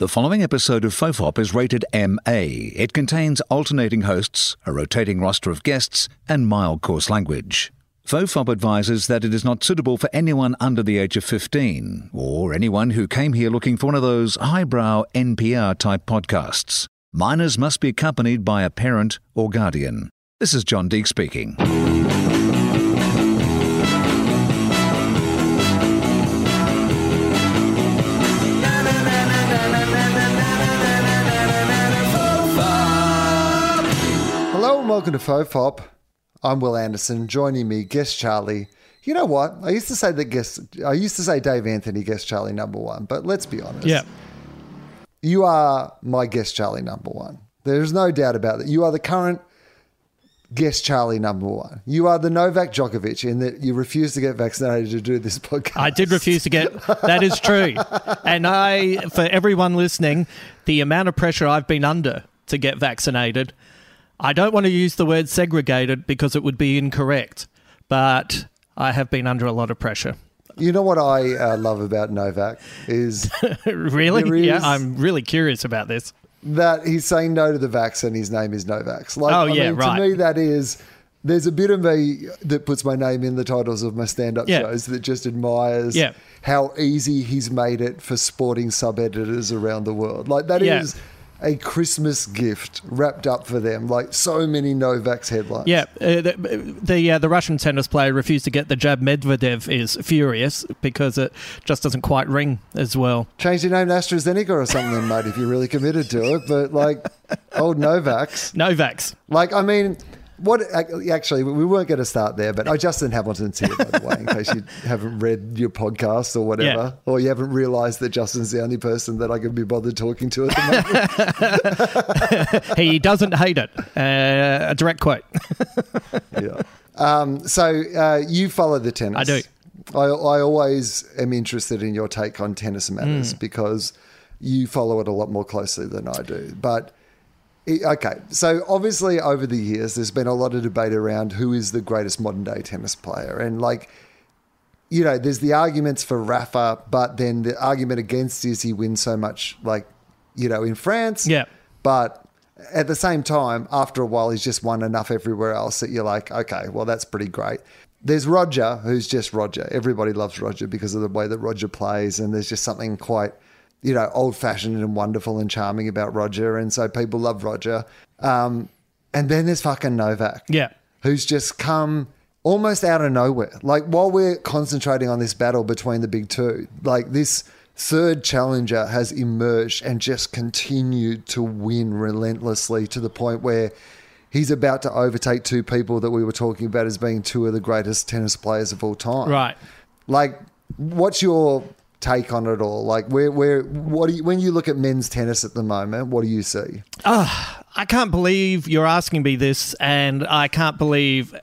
The following episode of Fofop is rated MA. It contains alternating hosts, a rotating roster of guests, and mild coarse language. Fofop advises that it is not suitable for anyone under the age of 15, or anyone who came here looking for one of those highbrow NPR type podcasts. Minors must be accompanied by a parent or guardian. This is John Deek speaking. Welcome to Fofop. I'm Wil Anderson. Joining me, guest Charlie. You know what? I used to say that guest. I used to say Dave Anthony, guest Charlie number one. But let's be honest. Yeah. You are my guest Charlie number one. There's no doubt about it. You are the current guest Charlie number one. You are the Novak Djokovic in that you refuse to get vaccinated to do this podcast. I did refuse to get. That is true. And I, for everyone listening, the amount of pressure I've been under to get vaccinated, I don't want to use the word segregated because it would be incorrect, but I have been under a lot of pressure. You know what I uh, love about Novak is really? There Yeah, I'm really curious about this. that he's saying no to the vax and his name is Novax. Like, Oh, I yeah, mean, right. To me, that is. There's a bit of me that puts my name in the titles of my stand-up Yeah. shows that just admires Yeah. how easy he's made it for sporting sub-editors around the world. Like that is Yeah. A Christmas gift wrapped up for them. Like so many Novax headlines. Yeah, uh, the the, uh, the Russian tennis player refused to get the jab. Medvedev is furious because it just doesn't quite ring as well. Change your name to AstraZeneca or something, mate, if you're really committed to it. But like old Novax. Novaks. Like, I mean, what actually, we weren't going to start there, but oh, Justin Hamilton's here, by the way, in case you haven't read your podcast or whatever, Yeah. or you haven't realized that Justin's the only person that I can be bothered talking to at the moment. he doesn't hate it. Uh, a direct quote. yeah. Um, so uh, you follow the tennis. I do. I, I always am interested in your take on tennis matters Hmm. because you follow it a lot more closely than I do. But okay, so obviously over the years, there's been a lot of debate around who is the greatest modern day tennis player, and like. You know, there's the arguments for Rafa, but then the argument against is he wins so much, like, you know, in France. Yeah. But at the same time, after a while, he's just won enough everywhere else that you're like, okay, well, that's pretty great. There's Roger, who's just Roger. Everybody loves Roger because of the way that Roger plays. And there's just something quite, you know, old fashioned and wonderful and charming about Roger. And so people love Roger. Um, and then there's fucking Novak Yeah. who's just come almost out of nowhere. Like while we're concentrating on this battle between the big two, like this third challenger has emerged and just continued to win relentlessly to the point where he's about to overtake two people that we were talking about as being two of the greatest tennis players of all time. Right. Like, what's your take on it all? Like, where, where, what do you, when you look at men's tennis at the moment, what do you see? Ah, I can't believe you're asking me this, and I can't believe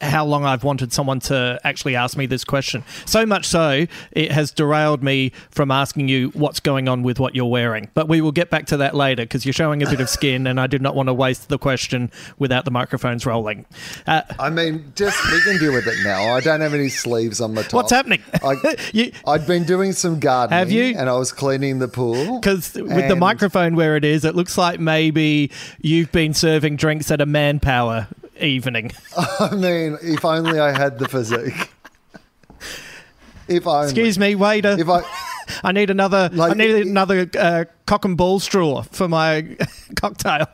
how long I've wanted someone to actually ask me this question. So much so, it has derailed me from asking you what's going on with what you're wearing. But we will get back to that later because you're showing a bit of skin, and I did not want to waste the question without the microphones rolling. Uh, I mean, just we can deal with it now. I don't have any sleeves on my top. What's happening? I, You- I'd been doing some gardening. Have you? And I was cleaning the pool. because with the microphone where it is, it looks like maybe you've been serving drinks at a manpower evening. I mean, if only I had the physique. If I Excuse me, waiter. If I, I need another. Like, I need it- another uh, cock and ball straw for my cocktail.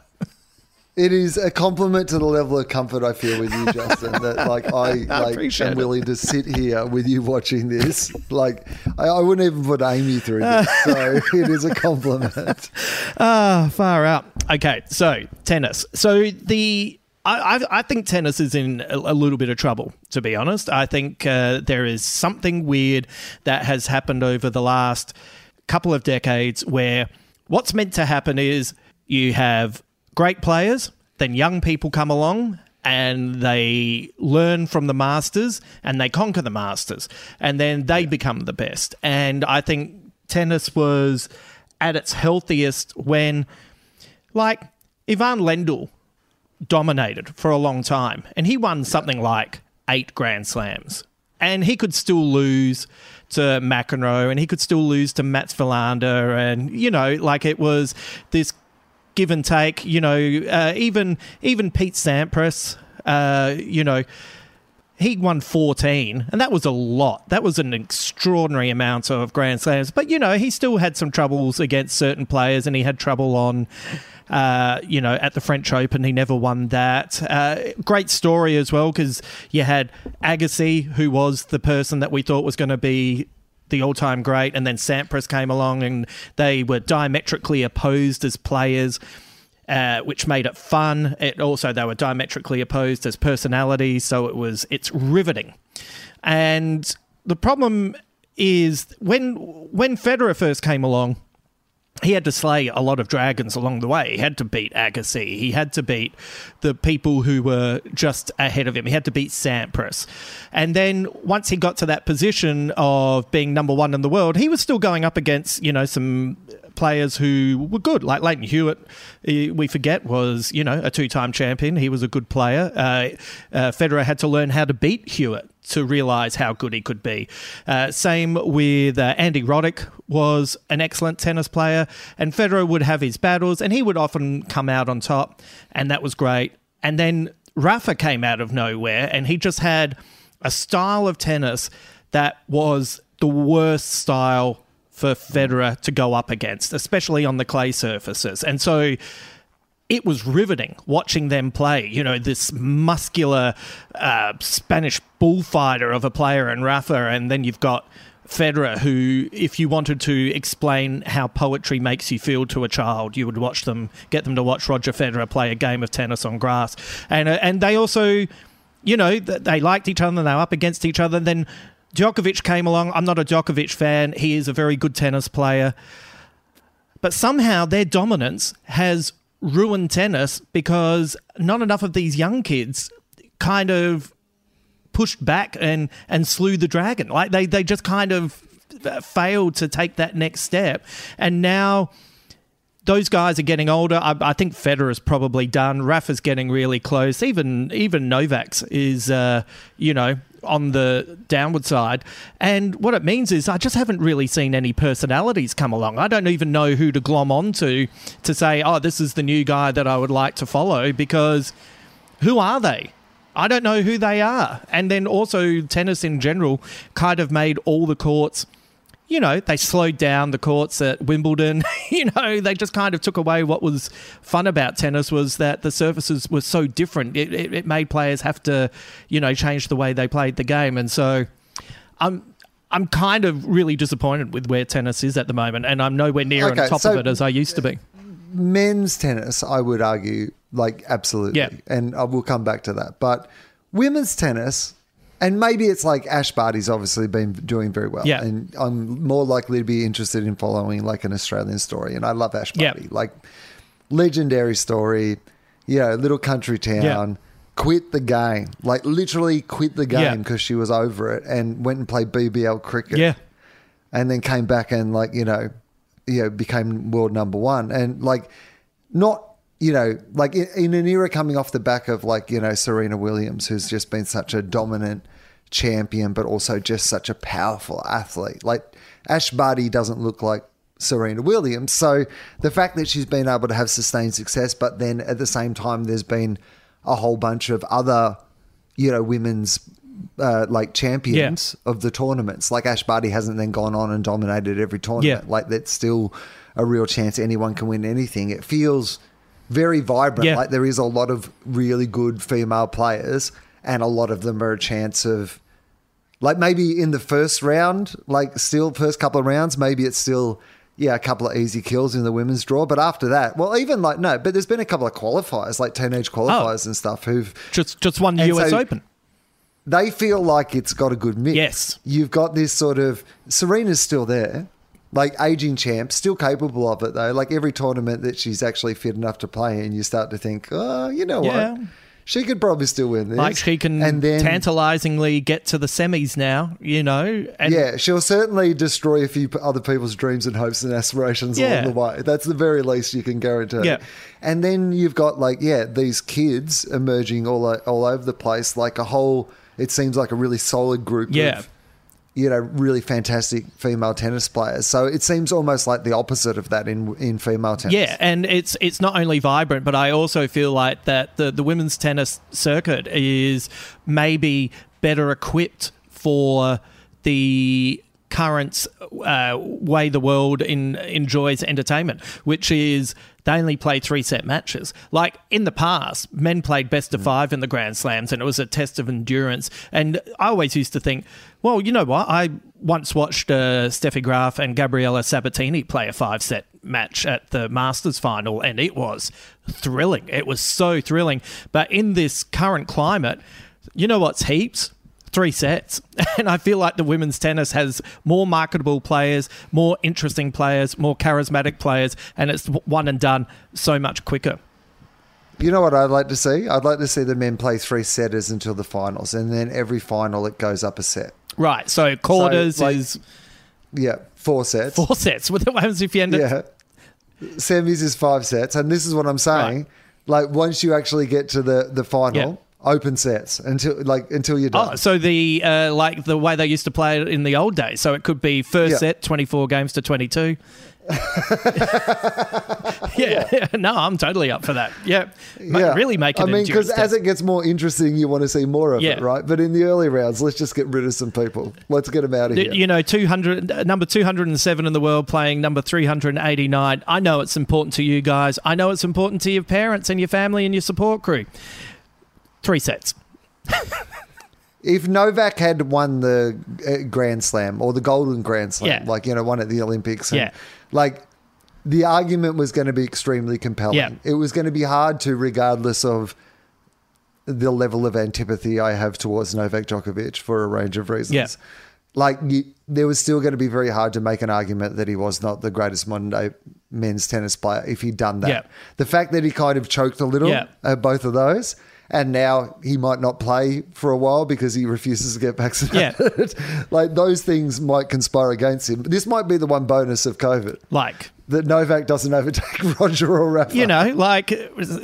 it is a compliment to the level of comfort I feel with you, Justin. That like I like appreciate am it. willing to sit here with you watching this. Like I, I wouldn't even put Amy through this, so it is a compliment. Ah, far out. Okay, so tennis. So the. I, I, think tennis is in a, a little bit of trouble, to be honest. I think uh, there is something weird that has happened over the last couple of decades where what's meant to happen is you have great players, then young people come along and they learn from the masters and they conquer the masters and then they become the best. And I think tennis was at its healthiest when, like, Ivan Lendl dominated for a long time and he won something like eight Grand Slams. and he could still lose to McEnroe, and he could still lose to Mats Wilander, and you know, like it was this give and take. You know, uh, even even Pete Sampras, uh, you know. He won 14, and that was a lot. That was an extraordinary amount of Grand Slams. But, you know, he still had some troubles against certain players, and he had trouble on uh, you know, at the French Open, he never won that. Uh, great story as well because you had Agassi, who was the person that we thought was going to be the all-time great, and then Sampras came along, and they were diametrically opposed as players. Uh, which made it fun. It also they were diametrically opposed as personalities, so it was it's riveting. And the problem is when when Federer first came along, he had to slay a lot of dragons along the way. He had to beat Agassi. He had to beat the people who were just ahead of him. He had to beat Sampras. And then once he got to that position of being number one in the world, he was still going up against, you know, some players who were good, like Lleyton Hewitt. We forget was you know a two-time champion. He was a good player. Uh, uh, Federer had to learn how to beat Hewitt to realize how good he could be. Uh, same with uh, Andy Roddick was an excellent tennis player, and Federer would have his battles, and he would often come out on top, and that was great. And then Rafa came out of nowhere, and he just had a style of tennis that was the worst style for Federer to go up against, especially on the clay surfaces. And so it was riveting watching them play. You know, this muscular uh, Spanish bullfighter of a player and Rafa, and then you've got Federer, who, if you wanted to explain how poetry makes you feel to a child, you would watch them, get them to watch Roger Federer play a game of tennis on grass, and uh, and they also, you know, they liked each other, they were up against each other. And then Djokovic came along. I'm not a Djokovic fan. He is a very good tennis player, but somehow their dominance has ruined tennis because not enough of these young kids kind of pushed back and and slew the dragon. Like they they just kind of failed to take that next step, and now. Those guys are getting older. I, I think Federer's probably done. Rafa's getting really close. Even even Novak's is, uh, you know, on the downward side. And what it means is I just haven't really seen any personalities come along. I don't even know who to glom onto to say, oh, this is the new guy that I would like to follow because who are they? I don't know who they are. And then also, tennis in general kind of made all the courts you know, they slowed down the courts at Wimbledon. you know, they just kind of took away what was fun about tennis was that the surfaces were so different. It, it, it made players have to, you know, change the way they played the game. And so I'm I'm kind of really disappointed with where tennis is at the moment, and I'm nowhere near okay, on top so of it as I used to be. Men's tennis, I would argue, like absolutely, yeah. and I will come back to that. But women's tennis, and maybe it's like Ash Barty's obviously been doing very well. Yeah. And I'm more likely to be interested in following like an Australian story. And I love Ash Barty. Yeah. Like legendary story, you know, little country town, yeah. quit the game. Like literally quit the game because she was over it and went and played BBL cricket. Yeah. And then came back and like, you know, you know, became world number one. And like not you know, like in, in, an era coming off the back of like, you know, Serena Williams, who's just been such a dominant champion, but also just such a powerful athlete. Like Ash Barty doesn't look like Serena Williams. So the fact that she's been able to have sustained success, but then at the same time, there's been a whole bunch of other, you know, women's uh, like champions yeah. of the tournaments. Like Ash Barty hasn't then gone on and dominated every tournament. Yeah. Like that's still a real chance anyone can win anything. It feels very vibrant. Yeah. Like there is a lot of really good female players, and a lot of them are a chance of, like maybe in the first round, like still first couple of rounds, maybe it's still yeah a couple of easy kills in the women's draw. But after that, well, even like no, but there's been a couple of qualifiers, like teenage qualifiers oh, and stuff, who've just just won the US so Open. They feel like it's got a good mix. Yes, you've got this sort of Serena's still there like aging champ, still capable of it though. Like every tournament that she's actually fit enough to play in, you start to think, oh, you know yeah. what? she could probably still win this. Like she can and then, tantalizingly get to the semis now, you know. And yeah, she'll certainly destroy a few other people's dreams and hopes and aspirations Yeah. along the way. That's the very least you can guarantee. Yeah. And then you've got like yeah, these kids emerging all all over the place, like a whole. It seems like a really solid group. Yeah. Of, you know, really fantastic female tennis players. So it seems almost like the opposite of that in in female tennis. Yeah, and it's it's not only vibrant, but I also feel like that the, the women's tennis circuit is maybe better equipped for the current uh, way the world in, enjoys entertainment, which is they only play three set matches. Like in the past, men played best of five in the Grand Slams, and it was a test of endurance. And I always used to think, well, you know what? I once watched uh, Steffi Graf and Gabriela Sabatini play a five set match at the Masters final, and it was thrilling. It was so thrilling. But in this current climate, you know what's heaps? Three sets. And I feel like the women's tennis has more marketable players, more interesting players, more charismatic players, and it's one and done so much quicker. You know what I'd like to see? I'd like to see the men play three setters until the finals, and then every final it goes up a set. Right. So quarters like- is Yeah, four sets. four sets. What happens if you end up Yeah. Semis is five sets, and this is what I'm saying. Right. Like once you actually get to the the final. Open sets until like until you're done. Oh, so the uh, like the way they used to play it in the old days. So it could be first Yeah. set, twenty four games to twenty two. yeah, yeah, no, I'm totally up for that. Yeah, Ma- really make it. I mean, because as it gets more interesting, you want to see more of Yeah. it, right? But in the early rounds, let's just get rid of some people. Let's get them out of here. you know, two hundred uh, number two hundred and seven in the world playing number three hundred and eighty nine. I know it's important to you guys. I know it's important to your parents and your family and your support crew. Three sets. if Novak had won the uh, Grand Slam or the Golden Grand Slam, Yeah. like you know, won at the Olympics, and, Yeah. like the argument was going to be extremely compelling. Yeah. It was going to be hard to, regardless of the level of antipathy I have towards Novak Djokovic for a range of reasons. Yeah. Like you, there was still going to be very hard to make an argument that he was not the greatest modern day men's tennis player if he'd done that. Yeah. The fact that he kind of choked a little Yeah. at both of those, and now he might not play for a while because he refuses to get vaccinated. Yeah. like those things might conspire against him. This might be the one bonus of COVID Like that Novak doesn't overtake Roger or Rafa. you know, like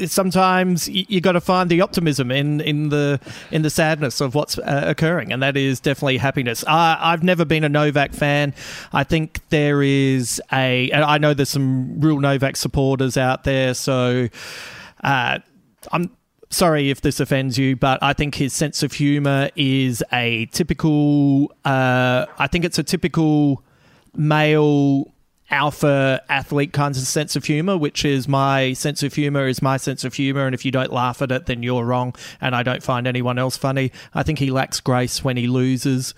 sometimes you, you got to find the optimism in in the in the sadness of what's uh, occurring, and that is definitely happiness. I, I've never been a Novak fan. I think there is a, and I know there's some real Novak supporters out there, so uh, I'm. Sorry if this offends you, but I think his sense of humor is a typical. Uh, I think it's a typical male alpha athlete kind of sense of humor, which is my sense of humor is my sense of humor, and if you don't laugh at it, then you're wrong, and I don't find anyone else funny. I think he lacks grace when he loses,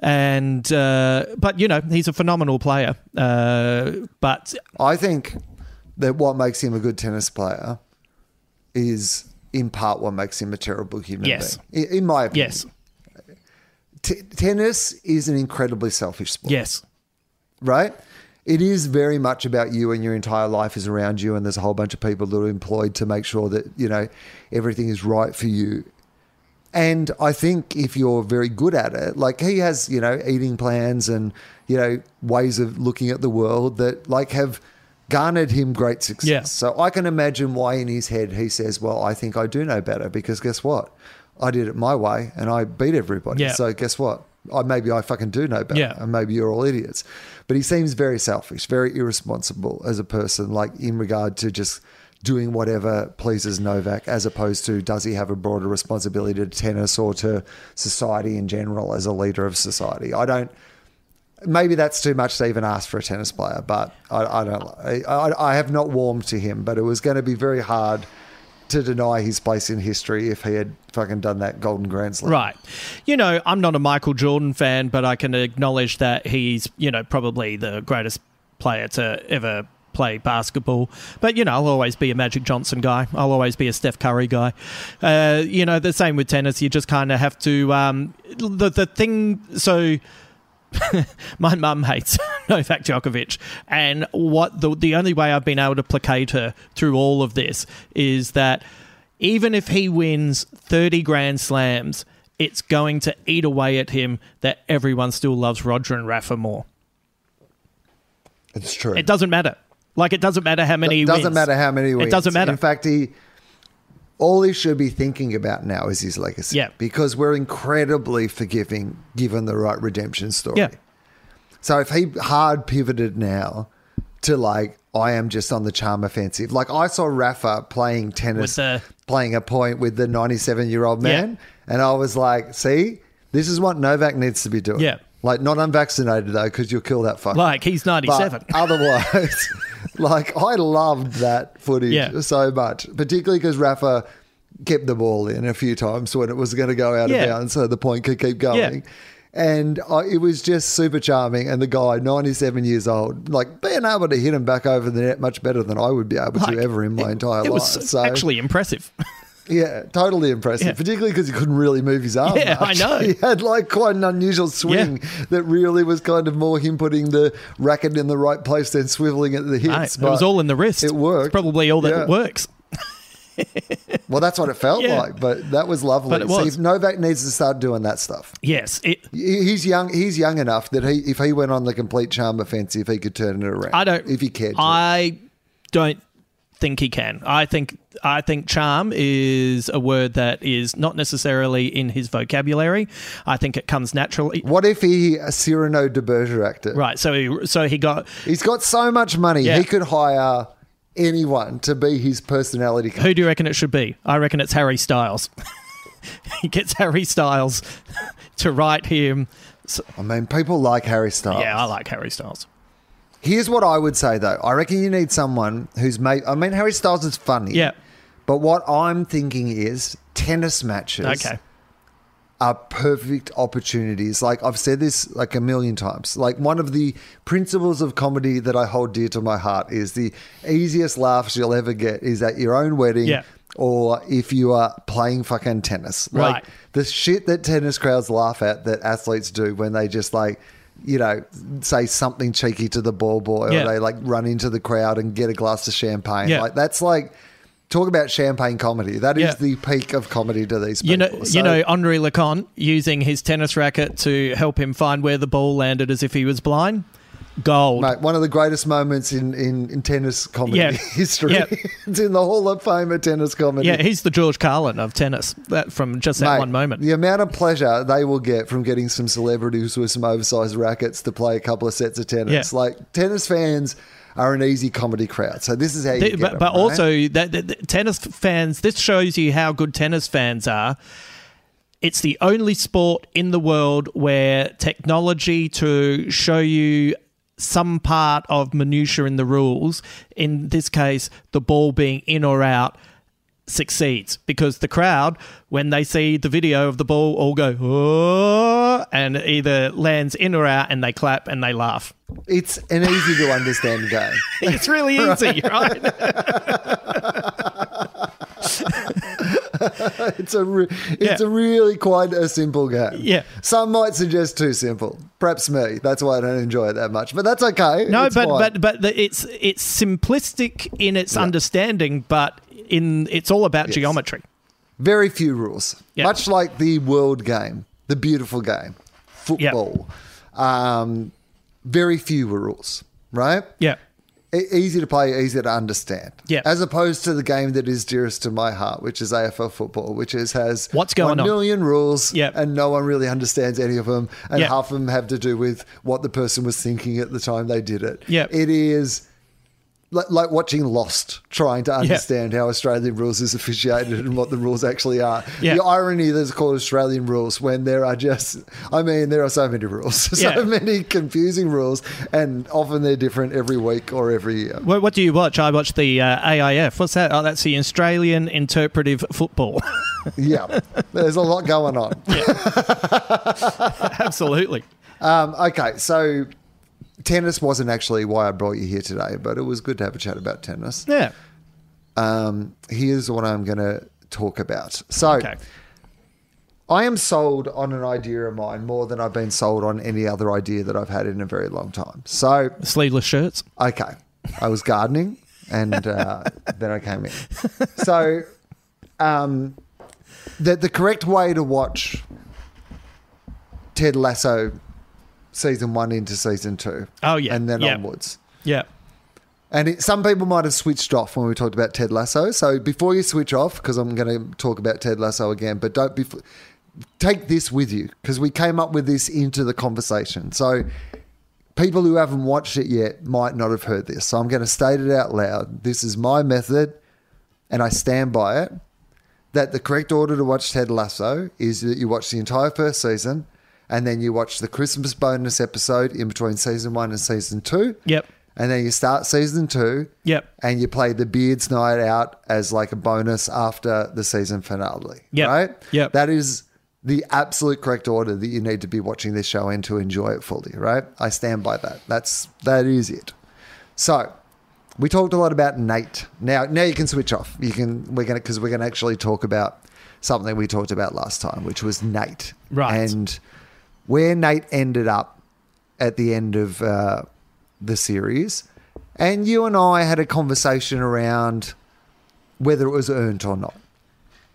and uh, but you know he's a phenomenal player. Uh, but I think that what makes him a good tennis player is in part what makes him a terrible human Yes. being. In, in my opinion. yes, T- tennis is an incredibly selfish sport. yes, right? It is very much about you and your entire life is around you, and there's a whole bunch of people that are employed to make sure that you know everything is right for you. And I think if you're very good at it, like he has, you know, eating plans and you know ways of looking at the world that like have garnered him great success. Yeah. So I can imagine why in his head he says, "Well, I think I do know better because guess what? I did it my way and I beat everybody. Yeah. So guess what? I, maybe I fucking do know better, Yeah. and maybe you're all idiots. But he seems very selfish, very irresponsible as a person, like in regard to just doing whatever pleases Novak, as opposed to does he have a broader responsibility to tennis or to society in general as a leader of society? I don't. Maybe that's too much to even ask for a tennis player, but I, I don't. I, I, have not warmed to him, but it was going to be very hard to deny his place in history if he had fucking done that Golden Grand Slam. Right. You know, I'm not a Michael Jordan fan, but I can acknowledge that he's, you know, probably the greatest player to ever play basketball. But, you know, I'll always be a Magic Johnson guy. I'll always be a Steph Curry guy. Uh, you know, the same with tennis. You just kind of have to. Um, the, the thing. So. my mum hates Novak Djokovic, and what the the only way I've been able to placate her through all of this is that even if he wins 30 Grand Slams, it's going to eat away at him that everyone still loves Roger and Rafa more. It's true. It doesn't matter. Like, it doesn't matter how many It doesn't wins. matter how many wins. It doesn't matter. In fact, he all he should be thinking about now is his legacy. Yeah. Because we're incredibly forgiving given the right redemption story. Yeah. So if he hard pivoted now to like I am just on the charm offensive. Like I saw Rafa playing tennis the- playing a point with the 97 year old Yeah. man and I was like, see, this is what Novak needs to be doing. Yeah. Like not unvaccinated though because you'll kill that fucker. Like, he's 97. But otherwise, like I loved that footage Yeah. so much, particularly because Rafa kept the ball in a few times when it was going to go out Yeah. of bounds, so the point could keep going. Yeah. And I, it was just super charming. And the guy, 97 years old, like being able to hit him back over the net much better than I would be able Like, to ever in my it- entire it life. was so, actually impressive. yeah, totally impressive, Yeah. particularly because he couldn't really move his arm. Yeah, I know. He had like quite an unusual swing that really was kind of more him putting the racket in the right place than swiveling at the hips. it was all in the wrist. It worked. It's probably all that Yeah. works. Well, that's what it felt Yeah. like, but that was lovely. But it See, was. Novak needs to start doing that stuff. Yes. It, He's young. He's young enough that he, if he went on the complete charm offensive, he could turn it around. I don't. If he cared. to. I don't think he can. I think I think charm is a word that is not necessarily in his vocabulary. I think it comes naturally. what if he a Cyrano de Bergerac it? Right. So he, so he got He's got so much money. Yeah. He could hire anyone to be his personality. coach. who do you reckon it should be? I reckon it's Harry Styles. he gets Harry Styles to write him. So- I mean, people like Harry Styles. yeah, I like Harry Styles. Here's what I would say though. I reckon you need someone who's made. I mean, Harry Styles is funny. Yeah. But what I'm thinking is tennis matches. Okay. are perfect opportunities. Like I've said this like a million times. Like one of the principles of comedy that I hold dear to my heart is the easiest laughs you'll ever get is at your own wedding Yeah. or if you are playing fucking tennis. Like Right. the shit that tennis crowds laugh at that athletes do when they just like you know, say something cheeky to the ball boy, Yeah. or they like run into the crowd and get a glass of champagne. Yeah. Like that's like talk about champagne comedy. That is Yeah. the peak of comedy to these people. You know, So- you know, Henri Leconte using his tennis racket to help him find where the ball landed as if he was blind. Gold. Mate, one of the greatest moments in, in, in tennis comedy Yeah. history. Yeah. it's in the Hall of Fame of tennis comedy. Yeah, he's the George Carlin of tennis. That from just that Mate, one moment. The amount of pleasure they will get from getting some celebrities with some oversized rackets to play a couple of sets of tennis. Yeah. Like tennis fans are an easy comedy crowd. So this is how you Th- get but them, but right? also that- that tennis fans. This shows you how good tennis fans are. It's the only sport in the world where technology to show you some part of minutia in the rules. In this case, the ball being in or out succeeds because the crowd, when they see the video of the ball, all go oh, and either lands in or out, and they clap and they laugh. it's an easy to understand game. It's really easy, right? It's a re- it's Yeah. a really quite a simple game. Yeah. Some might suggest too simple. Perhaps me. That's why I don't enjoy it that much. But that's okay. No, It's but fine. but but the, it's it's simplistic in its understanding, but in it's all about Yes. geometry. Very few rules. Yeah. Much like the world game, the beautiful game, football. Um, very few rules, right? Yeah, easy to play, easy to understand. Yeah. As opposed to the game that is dearest to my heart, which is AFL football, which is has What's going one on? million rules, Yeah. and no one really understands any of them, and Yeah. half of them have to do with what the person was thinking at the time they did it. Yeah. It is like, like watching Lost, trying to understand how Australian rules is officiated and what the rules actually are. Yeah. The irony that's called Australian rules when there are just, I mean, there are so many rules, so Yeah. many confusing rules, and often they're different every week or every year. what, what do you watch? I watch the uh, AIF. What's that? Oh, that's the Australian Interpretive Football. Yeah, there's a lot going on. Absolutely. Um, okay, so tennis wasn't actually why I brought you here today, but it was good to have a chat about tennis. Yeah. Um, here's what I'm going to talk about. So, Okay. I am sold on an idea of mine more than I've been sold on any other idea that I've had in a very long time. So, Sleeveless shirts. okay, I was gardening and uh, then I came in. So, um, that the correct way to watch Ted Lasso season one into season two. Oh, yeah. and then Yeah. onwards. Yeah. And it, some people might have switched off when we talked about Ted Lasso. So before you switch off, because I'm going to talk about Ted Lasso again, but don't be. Take this with you because we came up with this into the conversation. So people who haven't watched it yet might not have heard this. So I'm going to state it out loud. This is my method, and I stand by it. That the correct order to watch Ted Lasso is that you watch the entire first season, and then you watch the Christmas bonus episode in between season one and season two. Yep. And then you start season two. Yep. And you play the Beards Night out as like a bonus after the season finale. Yep. Right? Yep. That is the absolute correct order that you need to be watching this show in to enjoy it fully, right? I stand by that. That's that is it. So we talked a lot about Nate. Now now you can switch off. You can we're gonna because we're gonna actually talk about something we talked about last time, which was Nate. Right. And where Nate ended up at the end of uh, the series. And you and I had a conversation around whether it was earned or not.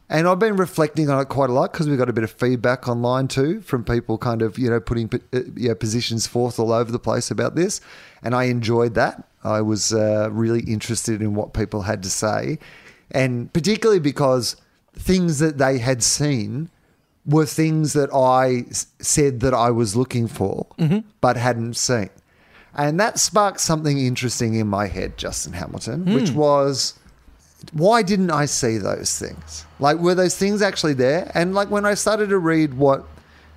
And I've been reflecting on it quite a lot because we got a bit of feedback online too from people kind of, you know, putting uh, you know, positions forth all over the place about this. And I enjoyed that. I was uh, really interested in what people had to say. And particularly because things that they had seen were things that I s- said that I was looking for, mm-hmm. but hadn't seen. And that sparked something interesting in my head, Justin Hamilton, which hmm. was why didn't I see those things? Like, were those things actually there? And like, when I started to read what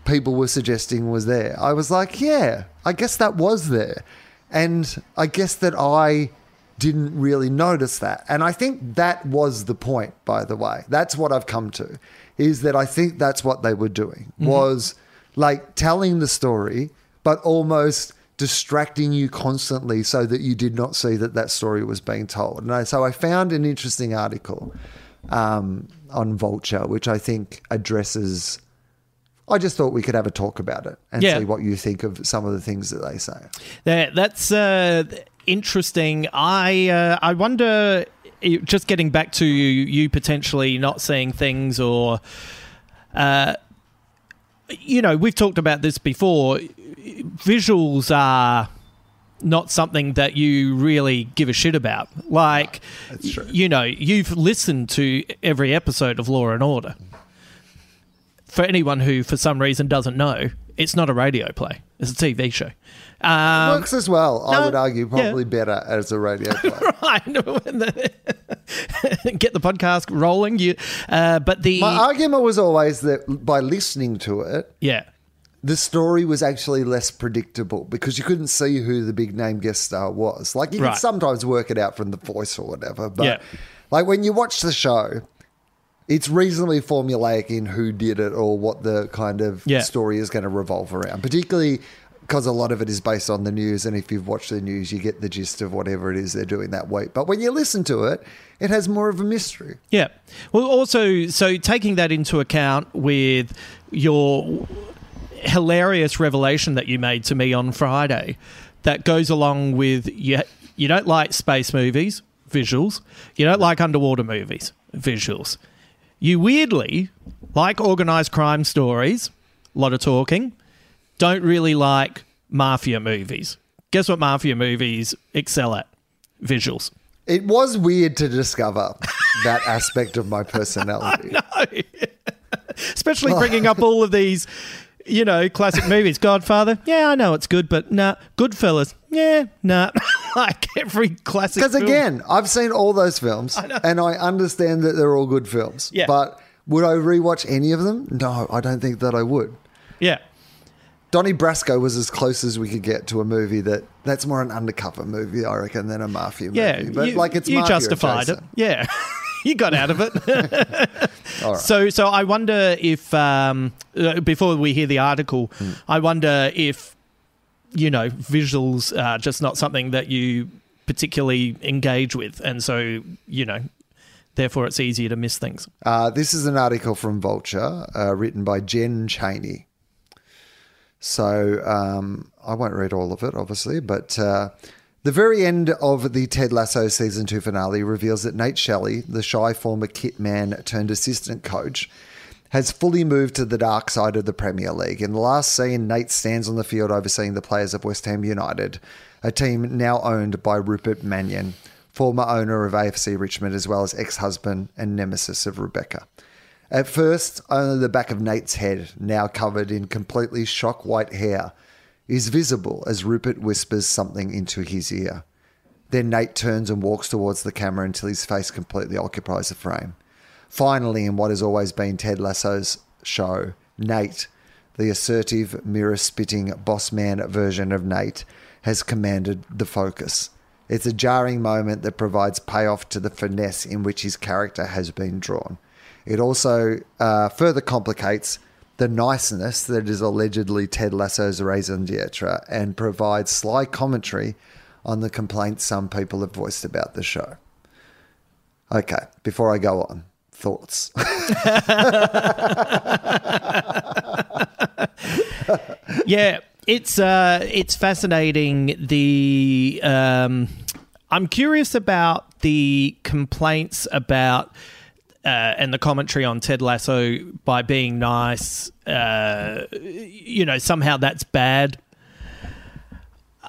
people were suggesting was there, I was like, yeah, I guess that was there. And I guess that I didn't really notice that. And I think that was the point, by the way. That's what I've come to, is that I think that's what they were doing, was like telling the story, but almost distracting you constantly so that you did not see that that story was being told. And I, so I found an interesting article um, on Vulture, which I think addresses. I just thought we could have a talk about it and Yeah. see what you think of some of the things that they say. That, that's uh, interesting. I uh, I wonder, just getting back to you, you potentially not seeing things or. Uh, you know, we've talked about this before. Visuals are not something that you really give a shit about. Like, true. you know, you've listened to every episode of Law and Order. For anyone who, for some reason, doesn't know, it's not a radio play; it's a TV show. Um, Works as well, I would argue, yeah. probably better as a radio play. right. Get the podcast rolling. You, uh, but the My argument was always that by listening to it, yeah, the story was actually less predictable because you couldn't see who the big name guest star was. Like you Right. can sometimes work it out from the voice or whatever, but Yeah. like when you watch the show, it's reasonably formulaic in who did it or what the kind of Yeah. story is going to revolve around. Particularly because a lot of it is based on the news, and if you've watched the news, you get the gist of whatever it is they're doing that week. But when you listen to it, it has more of a mystery. yeah. Well, also, so taking that into account with your hilarious revelation that you made to me on Friday, that goes along with you. You don't like space movies, visuals. You don't like underwater movies, visuals. You weirdly like organized crime stories, a lot of talking. Don't really like mafia movies. Guess what mafia movies excel at? Visuals. It was weird to discover that aspect of my personality. Especially oh. bringing up all of these, you know, classic movies. Godfather, yeah, I know it's good, but nah. Goodfellas, yeah, nah. like every classic. Because again, I've seen all those films and I understand that they're all good films. Yeah. But would I rewatch any of them? No, I don't think that I would. yeah, Donnie Brasco was as close as we could get to a movie that that's more an undercover movie, I reckon, than a mafia yeah. movie. But you, like it's you mafia justified it. Yeah, you got out of it. All right. So, so I wonder if um, uh, before we hear the article, Hmm. I wonder if you know visuals are just not something that you particularly engage with, and so you know, therefore it's easier to miss things. Uh, this is an article from Vulture uh, written by Jen Chaney. So um, I won't read all of it, obviously, but uh, The very end of the Ted Lasso season two finale reveals that Nate Shelley, the shy former kit man turned assistant coach, has fully moved to the dark side of the Premier League. In the last scene, Nate stands on the field overseeing the players of West Ham United, a team now owned by Rupert Mannion, former owner of AFC Richmond, as well as ex husband and nemesis of Rebecca. At first, only the back of Nate's head, now covered in completely shock white hair, is visible as Rupert whispers something into his ear. Then Nate turns and walks towards the camera until his face completely occupies the frame. Finally, in what has always been Ted Lasso's show, Nate, the assertive, mirror spitting boss man version of Nate, has commanded the focus. It's a jarring moment that provides payoff to the finesse in which his character has been drawn. It also uh, further complicates the niceness that is allegedly Ted Lasso's raison d'etre and provides sly commentary on the complaints some people have voiced about the show. Okay, before I go on, thoughts. yeah, it's uh, it's fascinating. The um, I'm curious about the complaints about uh, and the commentary on Ted Lasso by being nice. Uh, you know, somehow that's bad.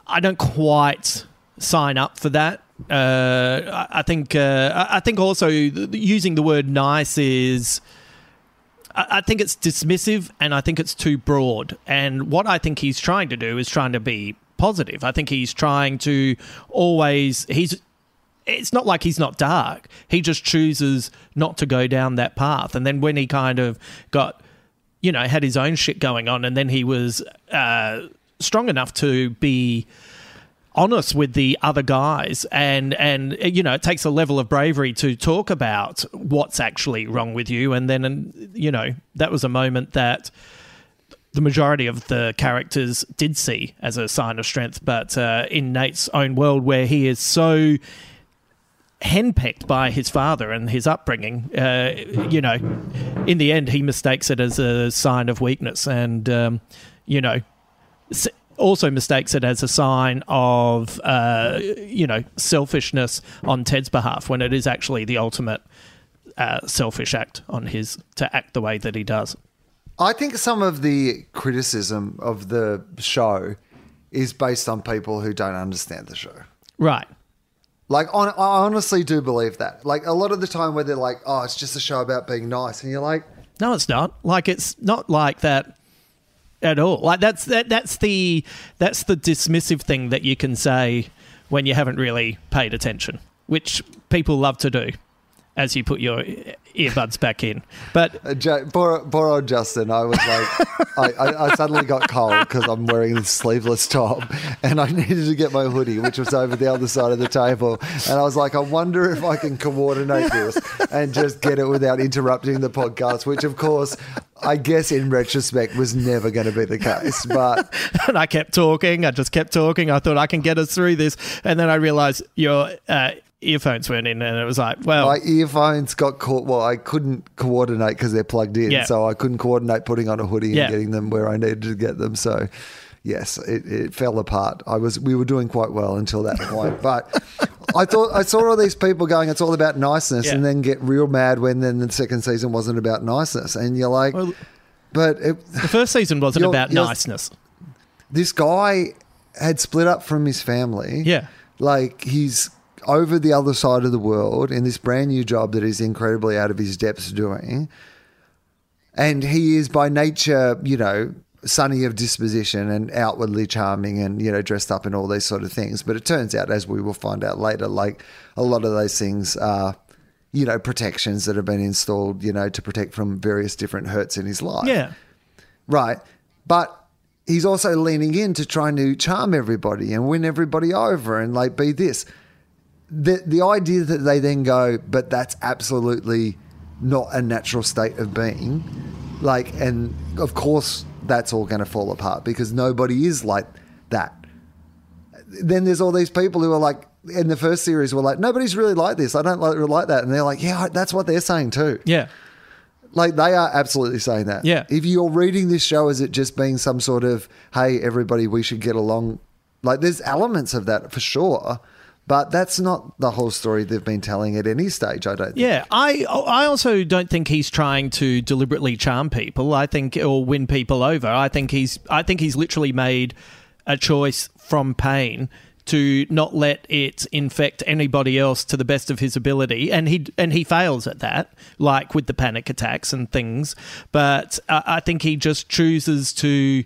I don't quite sign up for that. Uh, I, think uh, I think also using the word nice is. I think it's dismissive and I think it's too broad. And what I think he's trying to do is trying to be positive. I think he's trying to always he's it's not like he's not dark. He just chooses not to go down that path. And then when he kind of got you know, had his own shit going on and then he was uh strong enough to be honest with the other guys and and you know it takes a level of bravery to talk about what's actually wrong with you and then and, you know that was a moment that the majority of the characters did see as a sign of strength but uh, in Nate's own world where he is so henpecked by his father and his upbringing uh, you know in the end he mistakes it as a sign of weakness and um, you know also mistakes it as a sign of uh, you know selfishness on Ted's behalf when it is actually the ultimate uh, selfish act on his to act the way that he does. I think some of the criticism of the show is based on people who don't understand the show. Right. Like, on, I honestly do believe that. Like, a lot of the time where they're like, oh, it's just a show about being nice. And you're like, No, it's not. Like it's not like that at all. Like that's that that's the that's the dismissive thing that you can say when you haven't really paid attention, which people love to do as you put your earbuds back in. But Uh, J- poor, poor old Justin. I was like, I, I, I suddenly got cold because I'm wearing this sleeveless top and I needed to get my hoodie, which was over the other side of the table. And I was like, I wonder if I can coordinate this and just get it without interrupting the podcast, which of course, I guess in retrospect was never going to be the case. But and I kept talking. I just kept talking. I thought I can get us through this, and then I realized your uh, earphones weren't in, and it was like, well, my earphones got caught. Well, I couldn't coordinate because they're plugged in. Yeah. So I couldn't coordinate putting on a hoodie Yeah. and getting them where I needed to get them. So yes, it, it fell apart. I was we were doing quite well until that point. But I thought I saw all these people going, it's all about niceness, Yeah. and then get real mad when then the second season wasn't about niceness. And you're like, Well- but it, the first season wasn't You're- about you're- niceness. this guy had split up from his family. Yeah. Like he's over the other side of the world in this brand new job that he's incredibly out of his depths doing. And he is by nature, you know, sunny of disposition and outwardly charming and, you know, dressed up in all these sort of things. But it turns out, as we will find out later, like a lot of those things are, you know, protections that have been installed, you know, to protect from various different hurts in his life. Yeah. Right. But he's also leaning in to trying to charm everybody and win everybody over and like be this. The the idea that they then go, but that's absolutely not a natural state of being. Like and of course that's all going to fall apart because nobody is like that. Then there's all these people who are like in the first series were like nobody's really like this. I don't like like that and they're like yeah, that's what they're saying too. Yeah. Like they are absolutely saying that. Yeah. If you're reading this show as it just being some sort of, hey, everybody, we should get along Like there's elements of that for sure, but that's not the whole story they've been telling at any stage. I don't. Think. Yeah, I I also don't think he's trying to deliberately charm people. I think or win people over. I think he's I think he's literally made a choice from pain to not let it infect anybody else to the best of his ability and he and he fails at that like with the panic attacks and things but uh, I think he just chooses to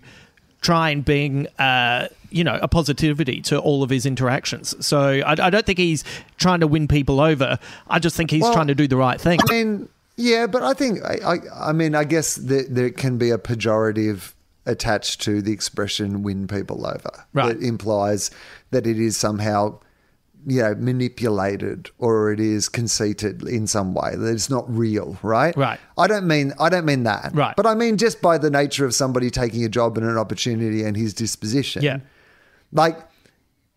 try and bring uh, you know a positivity to all of his interactions. So I, I, don't think he's trying to win people over. I just think he's well, trying to do the right thing. I mean yeah but I think I, I, I mean I guess there, there can be a pejorative attached to the expression win people over. Right. It implies that it is somehow you know manipulated or it is conceited in some way that it's not real right? Right. I don't mean i don't mean that. Right. But i mean just by the nature of somebody taking a job and an opportunity and his disposition. Yeah like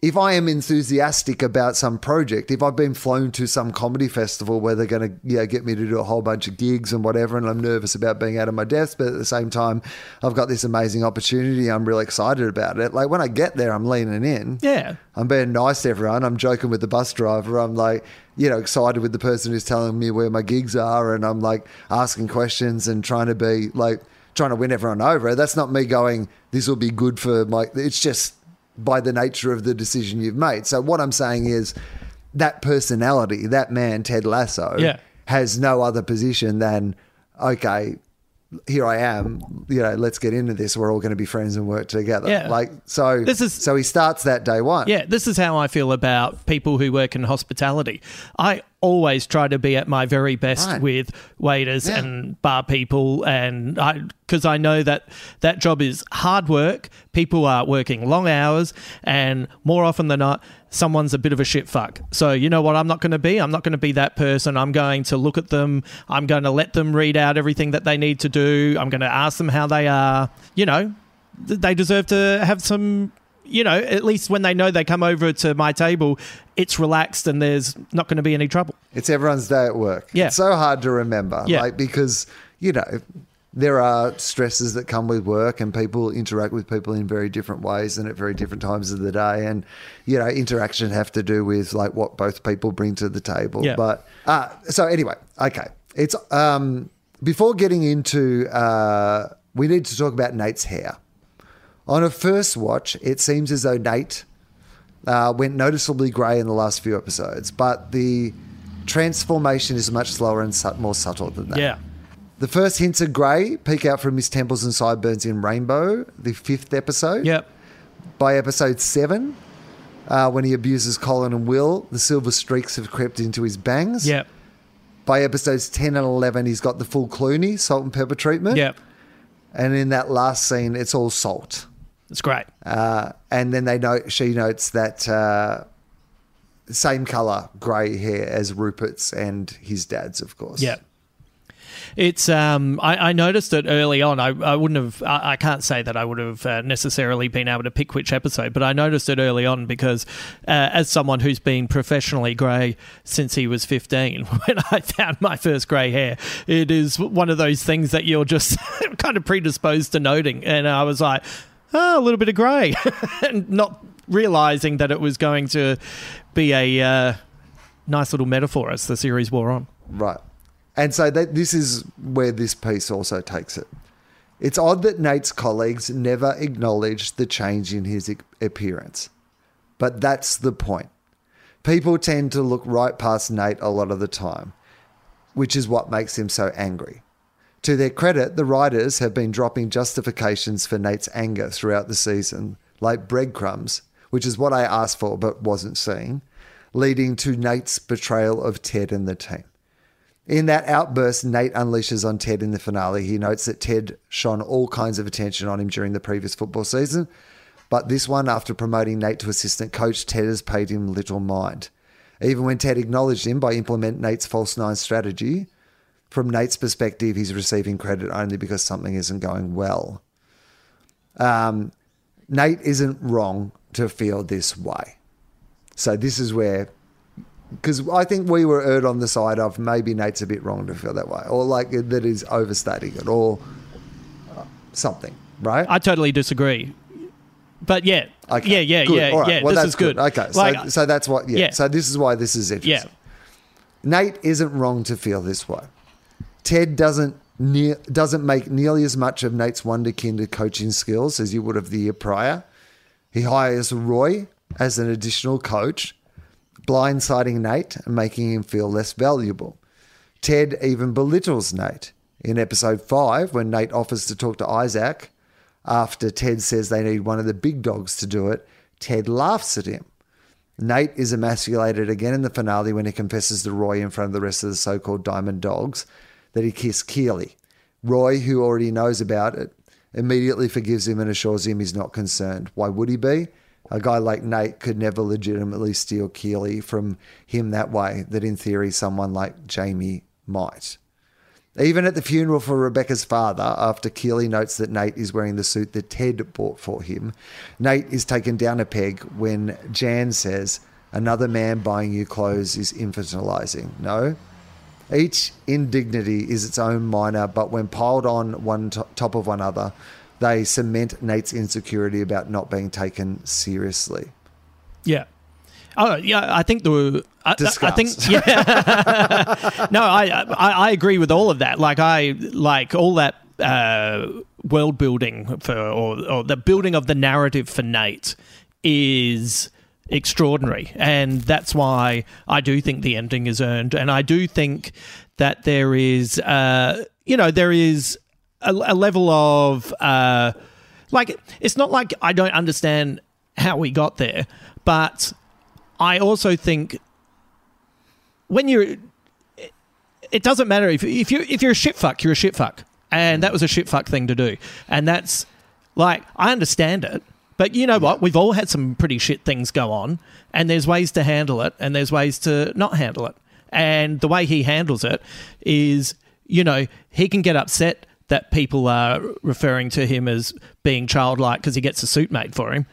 if I am enthusiastic about some project, if I've been flown to some comedy festival where they're going to you know, get me to do a whole bunch of gigs and whatever, and I'm nervous about being out of my desk, but at the same time, I've got this amazing opportunity, I'm really excited about it. Like when I get there, I'm leaning in. Yeah. I'm being nice to everyone. I'm joking with the bus driver. I'm like, you know, excited with the person who's telling me where my gigs are, and I'm like asking questions and trying to be like, trying to win everyone over. That's not me going, this will be good for my, it's just, by the nature of the decision you've made. So what I'm saying is that personality, that man, Ted Lasso, yeah. has no other position than, okay, here I am, you know, let's get into this. We're all going to be friends and work together. Yeah. Like, so, this is, so he starts that day one. Yeah. This is how I feel about people who work in hospitality. I always try to be at my very best right. with waiters yeah. and bar people. And I because I know that that job is hard work. People are working long hours and more often than not someone's a bit of a shit fuck. So you know what I'm not going to be? I'm not going to be that person. I'm going to look at them. I'm going to let them read out everything that they need to do. I'm going to ask them how they are. You know they deserve to have some you know, at least when they know they come over to my table, it's relaxed and there's not going to be any trouble. It's everyone's day at work. Yeah. It's so hard to remember. Yeah. Like, because, you know, there are stresses that come with work and people interact with people in very different ways and at very different times of the day. And, you know, interaction have to do with like what both people bring to the table. Yeah. But, uh, so anyway, okay. It's, um, before getting into, uh, we need to talk about Nate's hair. On a first watch, it seems as though Nate uh, went noticeably grey in the last few episodes, but the transformation is much slower and su- more subtle than that. Yeah. The first hints of grey peek out from his temples and sideburns in Rainbow, the fifth episode. Yep. By episode seven, uh, when he abuses Colin and Will, the silver streaks have crept into his bangs. Yep. By episodes 10 and 11, he's got the full Clooney salt and pepper treatment. Yep. And in that last scene, it's all salt. It's great. Uh, and then they note she notes that uh, same color grey hair as Rupert's and his dad's, of course. Yeah. It's um, I, I, noticed it early on. I, I wouldn't have. I, I, can't say that I would have uh, necessarily been able to pick which episode, but I noticed it early on because, uh, as someone who's been professionally grey since he was fifteen, when I found my first grey hair, it is one of those things that you're just kind of predisposed to noting, and I was like oh, a little bit of grey, and not realizing that it was going to be a uh, nice little metaphor as the series wore on. Right. And so that, this is where this piece also takes it. It's odd that Nate's colleagues never acknowledged the change in his appearance. But that's the point. People tend to look right past Nate a lot of the time, which is what makes him so angry. To their credit, the writers have been dropping justifications for Nate's anger throughout the season, like breadcrumbs, which is what I asked for but wasn't seeing, leading to Nate's betrayal of Ted and the team. In that outburst Nate unleashes on Ted in the finale, he notes that Ted shone all kinds of attention on him during the previous football season, but this one, after promoting Nate to assistant coach, Ted has paid him little mind. Even when Ted acknowledged him by implementing Nate's false nine strategy, from Nate's perspective, he's receiving credit only because something isn't going well. Um, Nate isn't wrong to feel this way. So this is where, because I think we were erred on the side of maybe Nate's a bit wrong to feel that way, or like that is overstating it, or uh, something, right? I totally disagree but yeah, Okay. yeah, yeah, Good. yeah, right. yeah. Well, this that's is good. Okay, so, Like, so that's what. Yeah. yeah. So this is why this is interesting. yeah, Nate isn't wrong to feel this way. Ted doesn't doesn't make nearly as much of Nate's wonderkind coaching skills as you would have the year prior. He hires Roy as an additional coach, blindsiding Nate and making him feel less valuable. Ted even belittles Nate. In episode five, when Nate offers to talk to Isaac, after Ted says they need one of the big dogs to do it, Ted laughs at him. Nate is emasculated again in the finale when he confesses to Roy in front of the rest of the so called Diamond Dogs that he kissed Keely. Roy, who already knows about it, immediately forgives him and assures him he's not concerned. Why would he be? A guy like Nate could never legitimately steal Keely from him that way, that in theory someone like Jamie might. Even at the funeral for Rebecca's father, after Keely notes that Nate is wearing the suit that Ted bought for him, Nate is taken down a peg when Jan says, Another man buying you clothes is infantilizing. No. Each indignity is its own minor, but when piled on one to- top of one other, they cement Nate's insecurity about not being taken seriously. yeah. Oh yeah, I think the I, I think yeah. no, I, I I agree with all of that. Like I like all that uh, world building for or, or the building of the narrative for Nate is extraordinary, and that's why I do think the ending is earned, and I do think that there is uh, you know there is a, a level of uh, like it's not like I don't understand how we got there, but I also think when you're, it doesn't matter if if you if you're a shit fuck, you're a shit fuck, and that was a shit fuck thing to do, and that's like I understand it, but you know what? We've all had some pretty shit things go on, and there's ways to handle it, and there's ways to not handle it, and the way he handles it is, you know, he can get upset that people are referring to him as being childlike because he gets a suit made for him.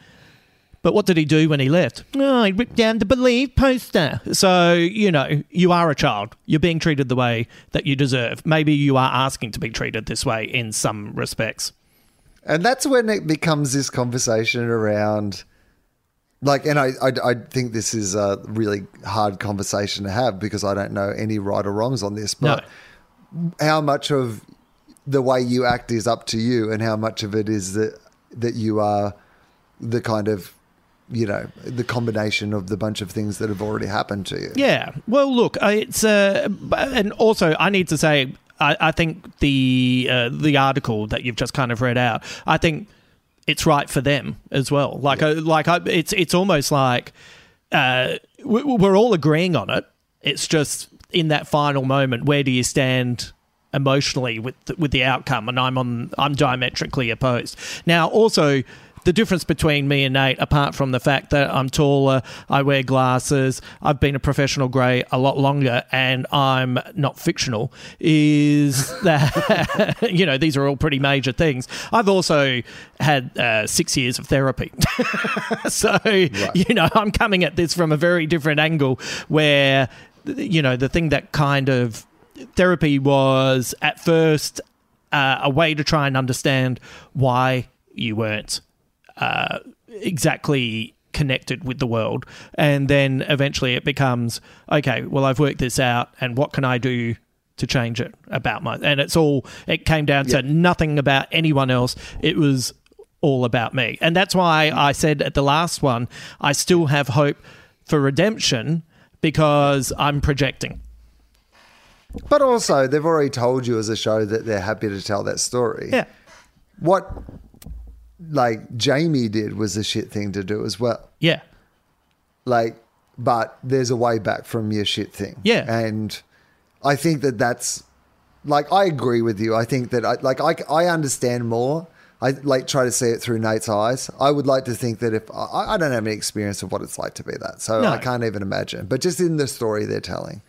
But what did he do when he left? Oh, he ripped down the Believe poster. So, you know, you are a child. You're being treated the way that you deserve. Maybe you are asking to be treated this way in some respects. And that's when it becomes this conversation around, like, and I, I, I think this is a really hard conversation to have because I don't know any right or wrongs on this, but how much of the way you act is up to you and how much of it is that, that you are the kind of, you know, the combination of the bunch of things that have already happened to you. Yeah. Well, look, it's uh, and also I need to say I, I think the uh, the article that you've just kind of read out, I think it's right for them as well. Like, uh, like I, it's it's almost like uh, we- we're all agreeing on it. It's just in that final moment, where do you stand? emotionally with the, with the outcome and I'm on I'm diametrically opposed. Now also the difference between me and Nate, apart from the fact that I'm taller, I wear glasses, I've been a professional grey a lot longer, and I'm not fictional, is that, you know, these are all pretty major things. I've also had uh, six years of therapy. so, you know, I'm coming at this from a very different angle where, you know, the thing that kind of therapy was at first uh, a way to try and understand why you weren't uh, exactly connected with the world. And then eventually it becomes okay, well, I've worked this out, and what can I do? To change it about my, and it's all, it came down to nothing about anyone else. It was all about me. And that's why I said at the last one, I still have hope for redemption because I'm projecting. But also, they've already told you as a show that they're happy to tell that story. Yeah. What, like, Jamie did was a shit thing to do as well. Yeah. Like, but there's a way back from your shit thing. Yeah. And I think that that's, like, I agree with you. I think that, I, like, I, I understand more. I like try to see it through Nate's eyes. I would like to think that if I, I don't have any experience of what it's like to be that, so No. I can't even imagine. But just in the story they're telling,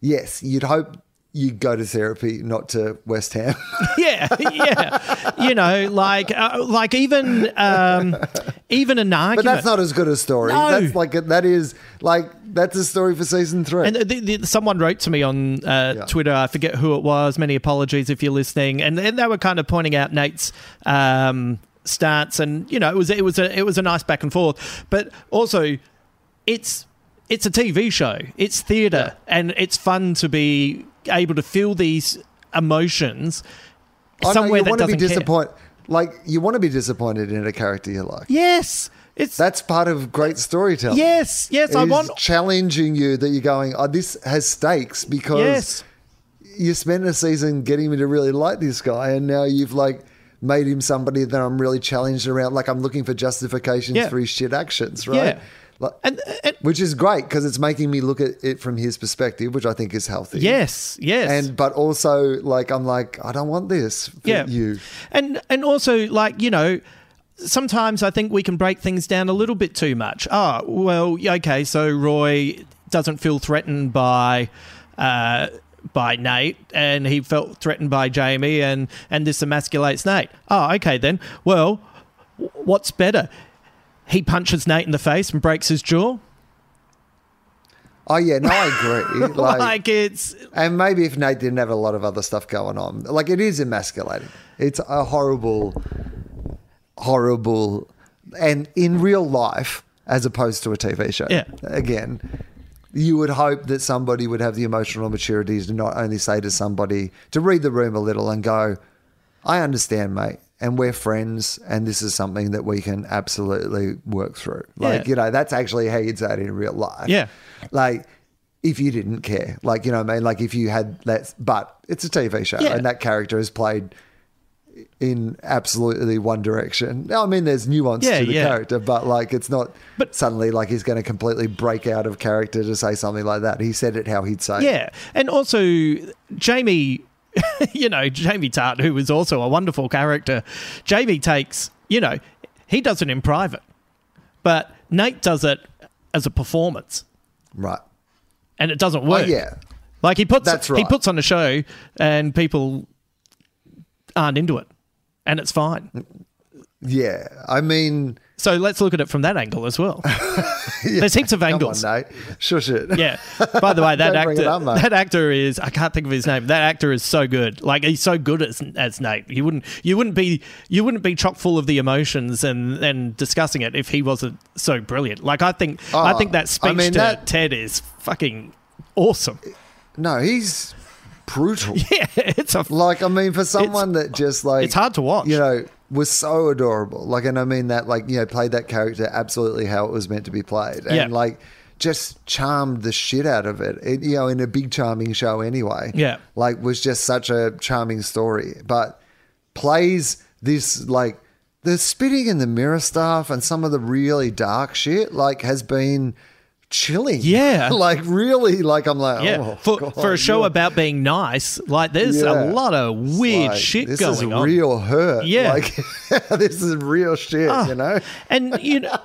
yes, you'd hope you go to therapy, not to West Ham. yeah, yeah. You know, like, uh, like even, um, even an but that's not as good a story. No. That's like that is like that's a story for season three. And the, the, someone wrote to me on uh, Yeah. Twitter. I forget who it was. Many apologies if you're listening. And, and they were kind of pointing out Nate's um, stance, and you know, it was it was a it was a nice back and forth. But also, it's it's a TV show, it's theatre, and it's fun to be able to feel these emotions I know somewhere you that want to be doesn't care. Like you want to be disappointed in a character you like. Yes, it's That's part of great storytelling. yes, yes. I want challenging you that you're going. Oh, this has stakes because yes. you spent a season getting me to really like this guy, and now you've like made him somebody that I'm really challenged around. Like I'm looking for justifications Yeah. for his shit actions, right? Yeah. Like, And, uh, and which is great because it's making me look at it from his perspective, which I think is healthy. yes, yes. And but also like I'm like I don't want this for yeah. you. And and also like, you know, sometimes I think we can break things down a little bit too much. Oh, well, okay, so Roy doesn't feel threatened by uh by Nate and he felt threatened by Jamie and and this emasculates Nate. Oh, okay then. Well, what's better? He punches Nate in the face and breaks his jaw. Oh yeah, no, I agree. Like, like it's And maybe if Nate didn't have a lot of other stuff going on, like it is emasculating. It's a horrible, horrible, and in real life, as opposed to a TV show. Yeah. Again, you would hope that somebody would have the emotional maturity to not only say to somebody to read the room a little and go, "I understand, mate." And we're friends, and this is something that we can absolutely work through. Like, Yeah. you know, that's actually how you'd say it in real life. Yeah. Like, if you didn't care, like you know, what I mean, like if you had that, but it's a TV show, Yeah. and that character is played in absolutely one direction. Now, I mean, there's nuance Yeah, to the yeah. character, but like it's not But- suddenly like he's going to completely break out of character to say something like that. He said it how he'd say. it. Yeah, and also Jamie, you know, Jamie Tartt, who was also a wonderful character. Jamie takes, you know, he does it in private, but Nate does it as a performance, right. and it doesn't Oh work. yeah, like he puts That's right. he puts on a show, and people aren't into it, and it's fine. yeah. I mean, So let's look at it from that angle as well. There's heaps of on, angles. Nate, shush it. Yeah. By the way, that it actor, up, mate. that actor is I can't think of his name. That actor is so good. Like he's so good as as Nate. You wouldn't you wouldn't be you wouldn't be chock full of the emotions and and discussing it if he wasn't so brilliant. Like I think I Oh, think that I speech mean, to that- Ted is fucking awesome. No, he's brutal. Yeah, it's a Like, I mean, for someone that just like it's hard to watch. you know, was so adorable. Like, and I mean that, like, you know, played that character absolutely how it was meant to be played, and Yeah. like just charmed the shit out of it. it. You know, in a big charming show anyway. Yeah. like was just such a charming story, but plays this like the spitting in the mirror stuff and some of the really dark shit like has been chilling. Yeah. like really, like I'm like, yeah, oh, for, God, for a show about being nice, like there's Yeah. a lot of weird like, shit this going is on. real hurt. Yeah. like this is real shit. Ah. you know, and you know,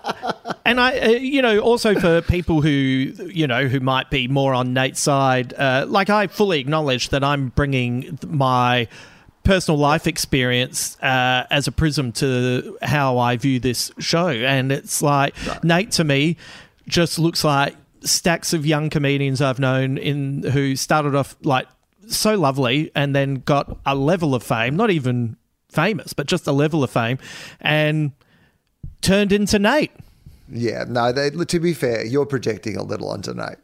and I, uh, you know, also for people who you know who might be more on Nate's side, uh, like I fully acknowledge that I'm bringing my personal life experience uh, as a prism to how I view this show, and it's like Nate to me just looks like stacks of young comedians I've known in who started off like so lovely and then got a level of fame, not even famous, but just a level of fame, and turned into Nate. yeah. No, they, to be fair, you're projecting a little onto Nate.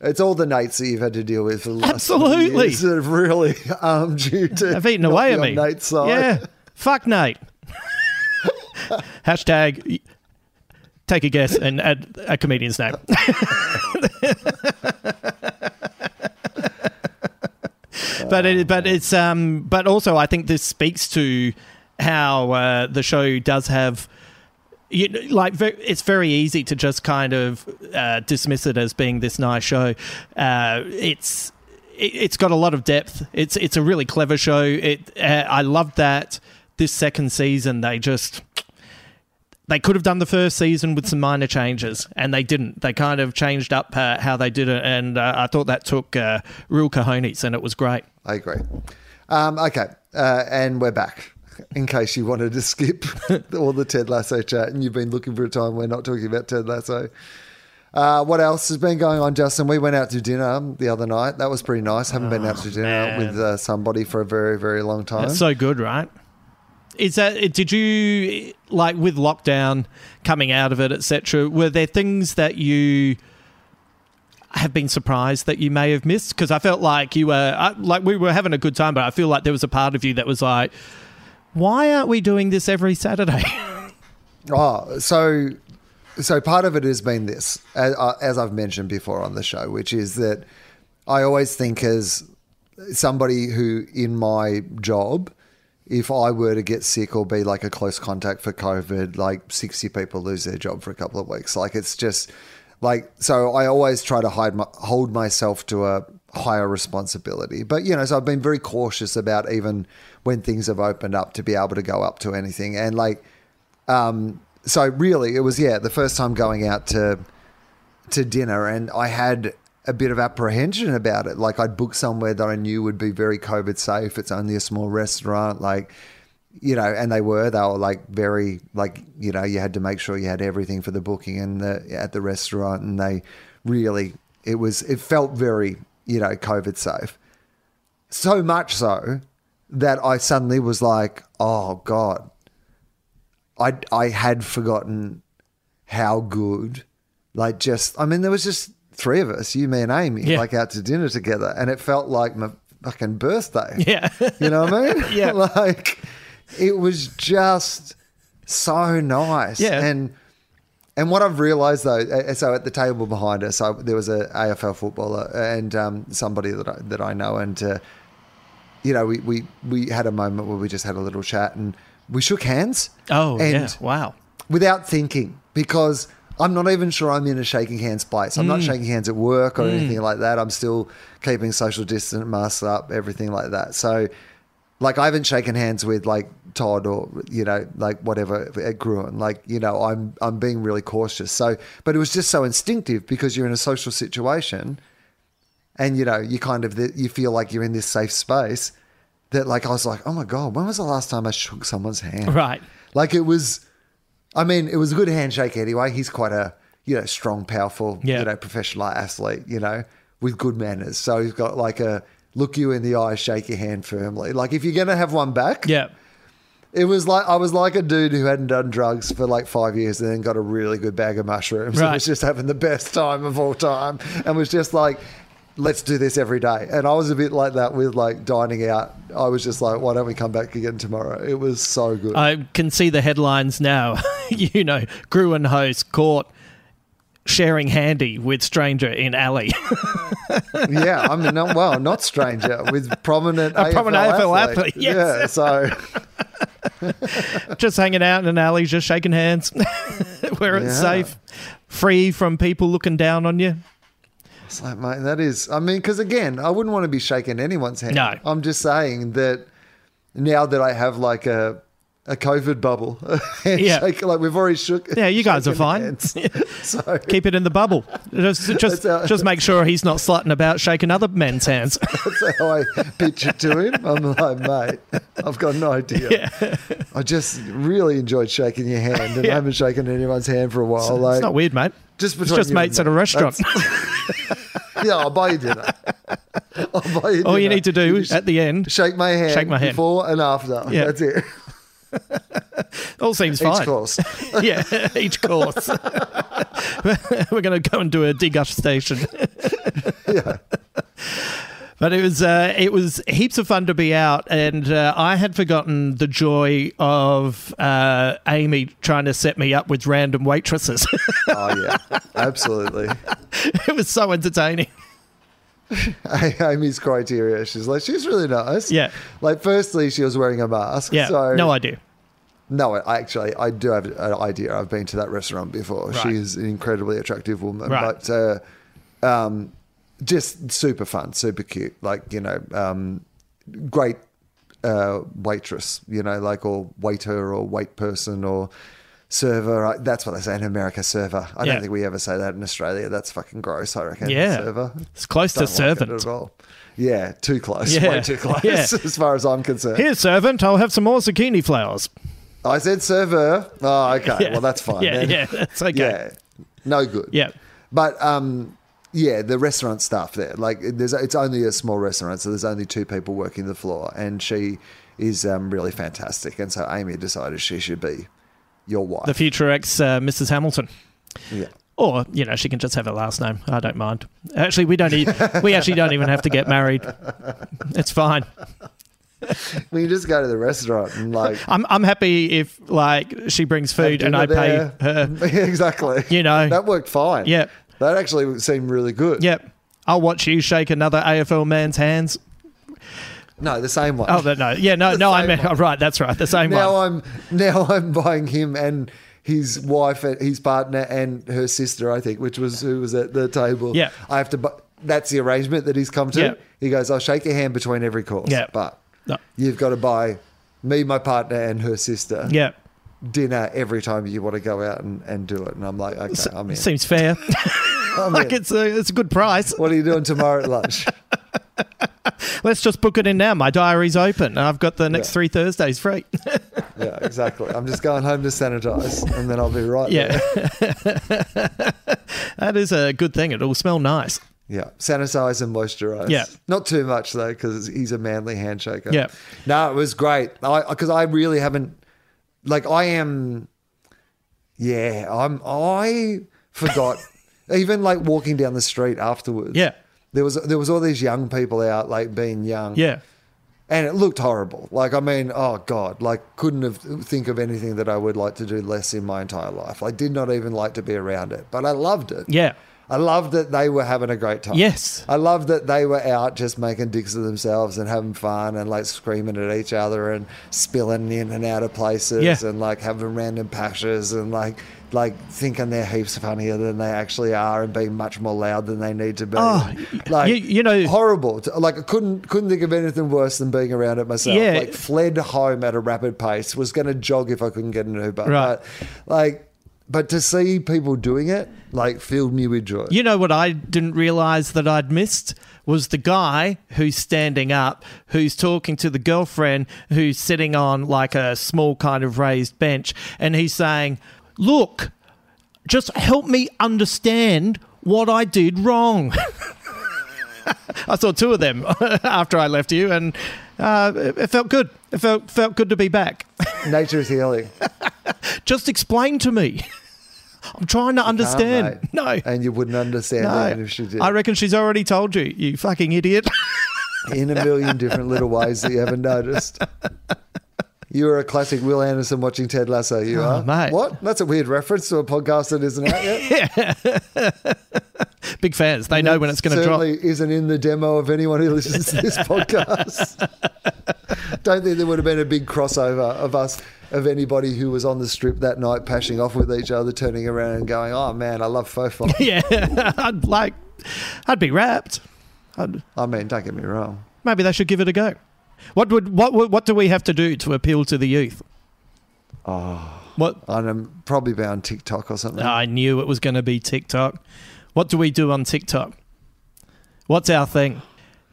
It's all the Nates that you've had to deal with for the last Absolutely. years that have really um, armed you to. Have eaten away at me. Nate's side. Yeah. Fuck Nate. Hashtag take a guess and add a comedian's name. but it, but it's um but also I think this speaks to how uh, the show does have you know, like it's very easy to just kind of uh, dismiss it as being this nice show. Uh, it's it, it's got a lot of depth. It's it's a really clever show. It uh, I love that this second season they just they could have done the first season with some minor changes, and they didn't. They kind of changed up uh, how they did it, and uh, I thought that took uh, real cojones, and it was great. I agree. Um, okay, uh, and we're back. In case you wanted to skip all the Ted Lasso chat and you've been looking for a time we're not talking about Ted Lasso. Uh, what else has been going on, Justin? We went out to dinner the other night. That was pretty nice. Haven't been out to dinner man. with uh, somebody for a very, very long time. It's so good, right? Is that did you like with lockdown coming out of it, etc. Were there things that you have been surprised that you may have missed? Because I felt like you were I, like we were having a good time, but I feel like there was a part of you that was like, why aren't we doing this every Saturday? Oh, so so part of it has been this, uh, as I've mentioned before on the show, which is that I always think as somebody who in my job, if I were to get sick or be like a close contact for COVID, like 60 people lose their job for a couple of weeks. Like it's just like, so I always try to hide my, hold myself to a higher responsibility. But, you know, so I've been very cautious about even when things have opened up to be able to go up to anything. And like, um, so really it was, yeah, the first time going out to, to dinner and I had a bit of apprehension about it. Like I'd book somewhere that I knew would be very COVID safe. It's only a small restaurant, like you know, and they were. They were like very like you know, you had to make sure you had everything for the booking and the at the restaurant, and they really it was it felt very you know COVID safe. So much so that I suddenly was like, oh god, I I had forgotten how good. Like just, I mean, there was just three of us, you, me, and Amy, Yeah. like out to dinner together, and it felt like my fucking birthday. yeah. You know what I mean? Yeah. like it was just so nice. Yeah. And and what I've realised though, so at the table behind us, I, there was a AFL footballer and um, somebody that I, that I know, and uh, you know, we, we we had a moment where we just had a little chat and we shook hands. Oh, and yeah. Wow. without thinking because I'm not even sure I'm in a shaking hands place. I'm Mm. not shaking hands at work or anything like that. I'm still keeping social distance, masks up, everything like that. So, like, I haven't shaken hands with like Todd or you know, like whatever at Gruen. Like, you know, I'm I'm being really cautious. So, but it was just so instinctive because you're in a social situation, and you know, you kind of you feel like you're in this safe space. That like I was like, oh my god, when was the last time I shook someone's hand? Right. Like it was, I mean, it was a good handshake anyway. He's quite a, you know, strong, powerful, Yeah. you know, professional athlete, you know, with good manners. So he's got like a look you in the eye, shake your hand firmly. Like if you're going to have one back, Yeah. it was like, I was like a dude who hadn't done drugs for like five years and then got a really good bag of mushrooms and Right. was just having the best time of all time and was just like, let's do this every day. And I was a bit like that with like dining out. I was just like, why don't we come back again tomorrow? It was so good. I can see the headlines now. you know, Gruen host caught sharing handy with stranger in alley. yeah, I mean, not, well, not stranger with prominent A prominent AFL athlete, yes. Yeah, so just hanging out in an alley, just shaking hands, where it's Yeah. safe, free from people looking down on you. It's like, mate, that is. I mean, because again, I wouldn't want to be shaking anyone's hand. No. I'm just saying that now that I have like a a COVID bubble, Yeah. handshake, like we've already shook. Yeah, you guys are fine. so Keep it in the bubble. Just, just, how- just make sure he's not slutting about shaking other men's hands. that's how I pitch it to him. I'm like, mate, I've got no idea. I just really enjoyed shaking your hand, and Yeah. I haven't shaken anyone's hand for a while. like, it's not weird, mate. Just It's between just mates at a restaurant. Yeah, I'll buy you dinner. I'll buy you All you need to do at the end, shake my hand, Shake my hand. before and after. Yeah. That's it. all seems fine. Each course. yeah, each course. We're going to go and do a degustation. yeah. But it was uh, it was heaps of fun to be out, and uh, I had forgotten the joy of uh, Amy trying to set me up with random waitresses. Oh yeah. Absolutely. it was so entertaining. Amy's criteria. She's like, she's really nice. Yeah. Like, firstly, she was wearing a mask. Yeah, So no idea. No, I actually, I do have an idea. I've been to that restaurant before. Right. She is an incredibly attractive woman, Right. but uh, um, just super fun, super cute. Like you know, um, great uh, waitress. You know, like or waiter or wait person or server. I- That's what they say in America. Server. I Yeah. don't think we ever say that in Australia. That's fucking gross. I reckon. Yeah. server. It's close to Don't like it servant. at all. Yeah, too close. Yeah. Way too close, Yeah. as far as I'm concerned. Here, servant, I'll have some more zucchini flowers. I said server. Oh, okay. Yeah. Well, that's fine. Yeah, then. yeah, that's okay. Yeah, no good. Yeah. But um, Yeah, the restaurant staff there. Like, there's it's only a small restaurant, so there's only two people working the floor, and she is um, really fantastic. And so Amy decided she should be your wife. The future ex uh, Mrs. Hamilton. yeah. Or, you know, she can just have her last name. I don't mind. Actually, we don't need, we actually don't even have to get married. It's fine. we just go to the restaurant and like I'm I'm happy if like she brings food and I dinner pay her. exactly. You know. that worked fine. Yep. That actually seemed really good. Yep. I'll watch you shake another AFL man's hands. No, the same one. Oh, that- no. Yeah, no, no, I same meant, one. oh, right, that's right. The same now one. Now I'm now I'm buying him and his wife, and his partner, and her sister. I think, which was who was at the table. Yeah. I have to. bu- That's the arrangement that he's come to. Yeah. He goes, "I'll shake your hand between every course." Yeah. but No. you've got to buy me, my partner, and her sister Yeah. Dinner every time you want to go out and, and do it. And I'm like, okay, I'm in. Seems fair. I'm like in. it's a, it's a good price. What are you doing tomorrow at lunch? Let's just book it in now. My diary's open. I've got the next Yeah. three Thursdays free. yeah, exactly. I'm just going home to sanitize, and then I'll be right Yeah. there. that is a good thing. It'll smell nice. Yeah, sanitize and moisturize. Yeah. not too much though, because he's a manly handshaker. Yeah. no, it was great. I because I really haven't, like, I am. Yeah, I'm. I forgot. even like walking down the street afterwards. Yeah. there was there was all these young people out, like being young. Yeah. and it looked horrible. Like, I mean, oh god, like couldn't have think of anything that I would like to do less in my entire life. I did not even like to be around it, but I loved it. Yeah. I loved that they were having a great time. Yes. I loved that they were out just making dicks of themselves and having fun and like screaming at each other and spilling in and out of places Yeah. and like having random pashes and like like thinking they're heaps funnier than they actually are and being much more loud than they need to be. Oh, like you- you know- horrible. Like I couldn't couldn't think of anything worse than being around it myself. Yeah. Like fled home at a rapid pace. Was going to jog if I couldn't get an Uber. Right. But like but to see people doing it like filled me with joy. You know what I didn't realize that I'd missed was the guy who's standing up, who's talking to the girlfriend who's sitting on like a small kind of raised bench, and he's saying, Look, just help me understand what I did wrong. I saw two of them after I left you, and uh, it, it felt good. It felt felt good to be back. Nature is healing. Just explain to me. I'm trying to understand. mate. no, And you wouldn't understand no. even if she did. I reckon she's already told you, you fucking idiot. in a million different little ways that you haven't noticed. You are a classic Wil Anderson watching Ted Lasso. You Oh, are. mate. What? That's a weird reference to a podcast that isn't out yet. yeah. Big fans. They know when it's going to drop. Certainly isn't in the demo of anyone who listens to this podcast. Don't think there would have been a big crossover of us, of anybody who was on the strip that night, pashing off with each other, turning around and going, "Oh man, I love Fofop." Yeah, I'd like, I'd be wrapped. I'd, I mean, don't get me wrong. maybe they should give it a go. What would what what do we have to do to appeal to the youth? Oh, What I'm probably be on TikTok or something. I knew it was going to be TikTok. What do we do on TikTok? What's our thing?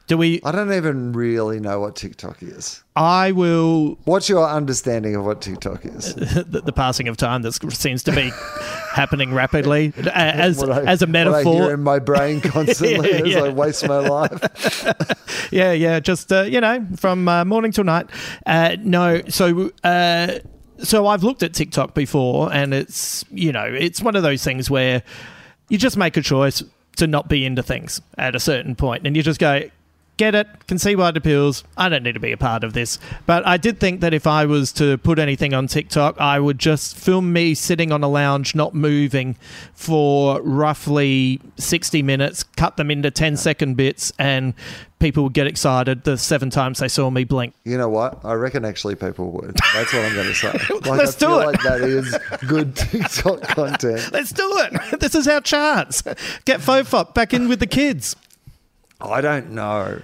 Do we? I don't even really know what TikTok is. I will. What's your understanding of what TikTok is? The, the passing of time that seems to be happening rapidly as I- as a What I hear metaphor. in my brain constantly Yeah, as yeah. I waste my life. yeah, yeah, just uh, you know, from uh, morning till night. Uh, no, so uh, so I've looked at TikTok before, and it's you know, it's one of those things where you just make a choice to not be into things at a certain point, and you just go. Get it, can see why it appeals. I don't need to be a part of this. But I did think that if I was to put anything on TikTok, I would just film me sitting on a lounge, not moving for roughly 60 minutes, cut them into 10 second bits, and people would get excited the seven times they saw me blink. You know what? I reckon actually people would. That's what I'm going to say. Like, Let's do it. like that is good TikTok content. Let's do it. This is our chance. Get Fofop back in with the kids. I don't know.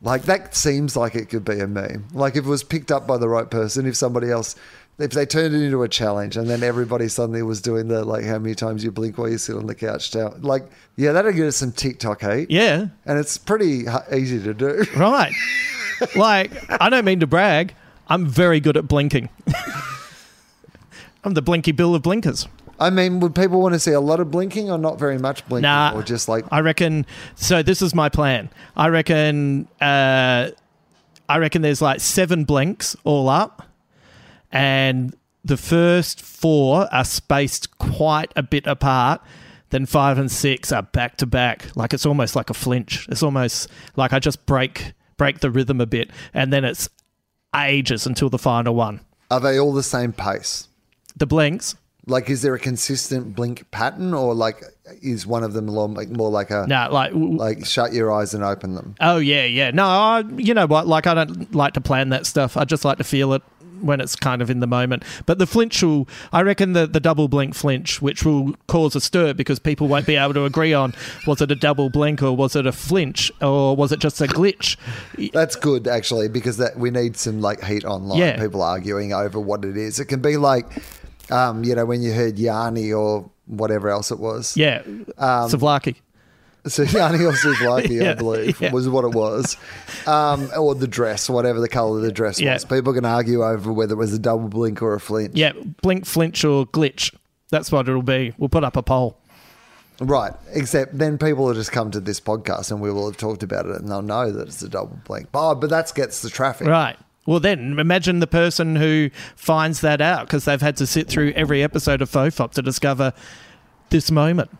Like that seems like it could be a meme. Like if it was picked up by the right person, if somebody else, if they turned it into a challenge, and then everybody suddenly was doing the like how many times you blink while you sit on the couch down. Like yeah, that'd get us some TikTok hate. Yeah, and it's pretty easy to do. right. like, I don't mean to brag. I'm very good at blinking. I'm the Blinky Bill of blinkers. I mean, would people want to see a lot of blinking or not very much blinking? Nah. Or just like, I reckon. So this is my plan. I reckon. Uh, I reckon there's like seven blinks all up, and the first four are spaced quite a bit apart. Then five and six are back to back. Like it's almost like a flinch. It's almost like I just break break the rhythm a bit, and then it's ages until the final one. are they all the same pace? The blinks. Like, is there a consistent blink pattern, or like, is one of them more like more like a No, like like shut your eyes and open them? Oh yeah, yeah. No, I, you know what? Like I don't like to plan that stuff. I just like to feel it when it's kind of in the moment. But the flinch will, I reckon, the the double blink flinch, which will cause a stir because people won't be able to agree on was it a double blink or was it a flinch or was it just a glitch? That's good actually because that we need some like heat online. Yeah. People arguing over what it is. It can be like, um, you know, when you heard Yanni or whatever else it was. Yeah, Um, Savlaki. So Yanni or Souvlaki, I believe, yeah. was what it was. Um, or the dress, whatever the colour of the dress Yeah. was. People can argue over whether it was a double blink or a flinch. Yeah, blink, flinch, or glitch. That's what it'll be. We'll put up a poll. Right. Except then people will just come to this podcast and we will have talked about it and they'll know that it's a double blink. Oh, but that gets the traffic. Right. Well, then imagine the person who finds that out because they've had to sit through every episode of Fofop to discover this moment.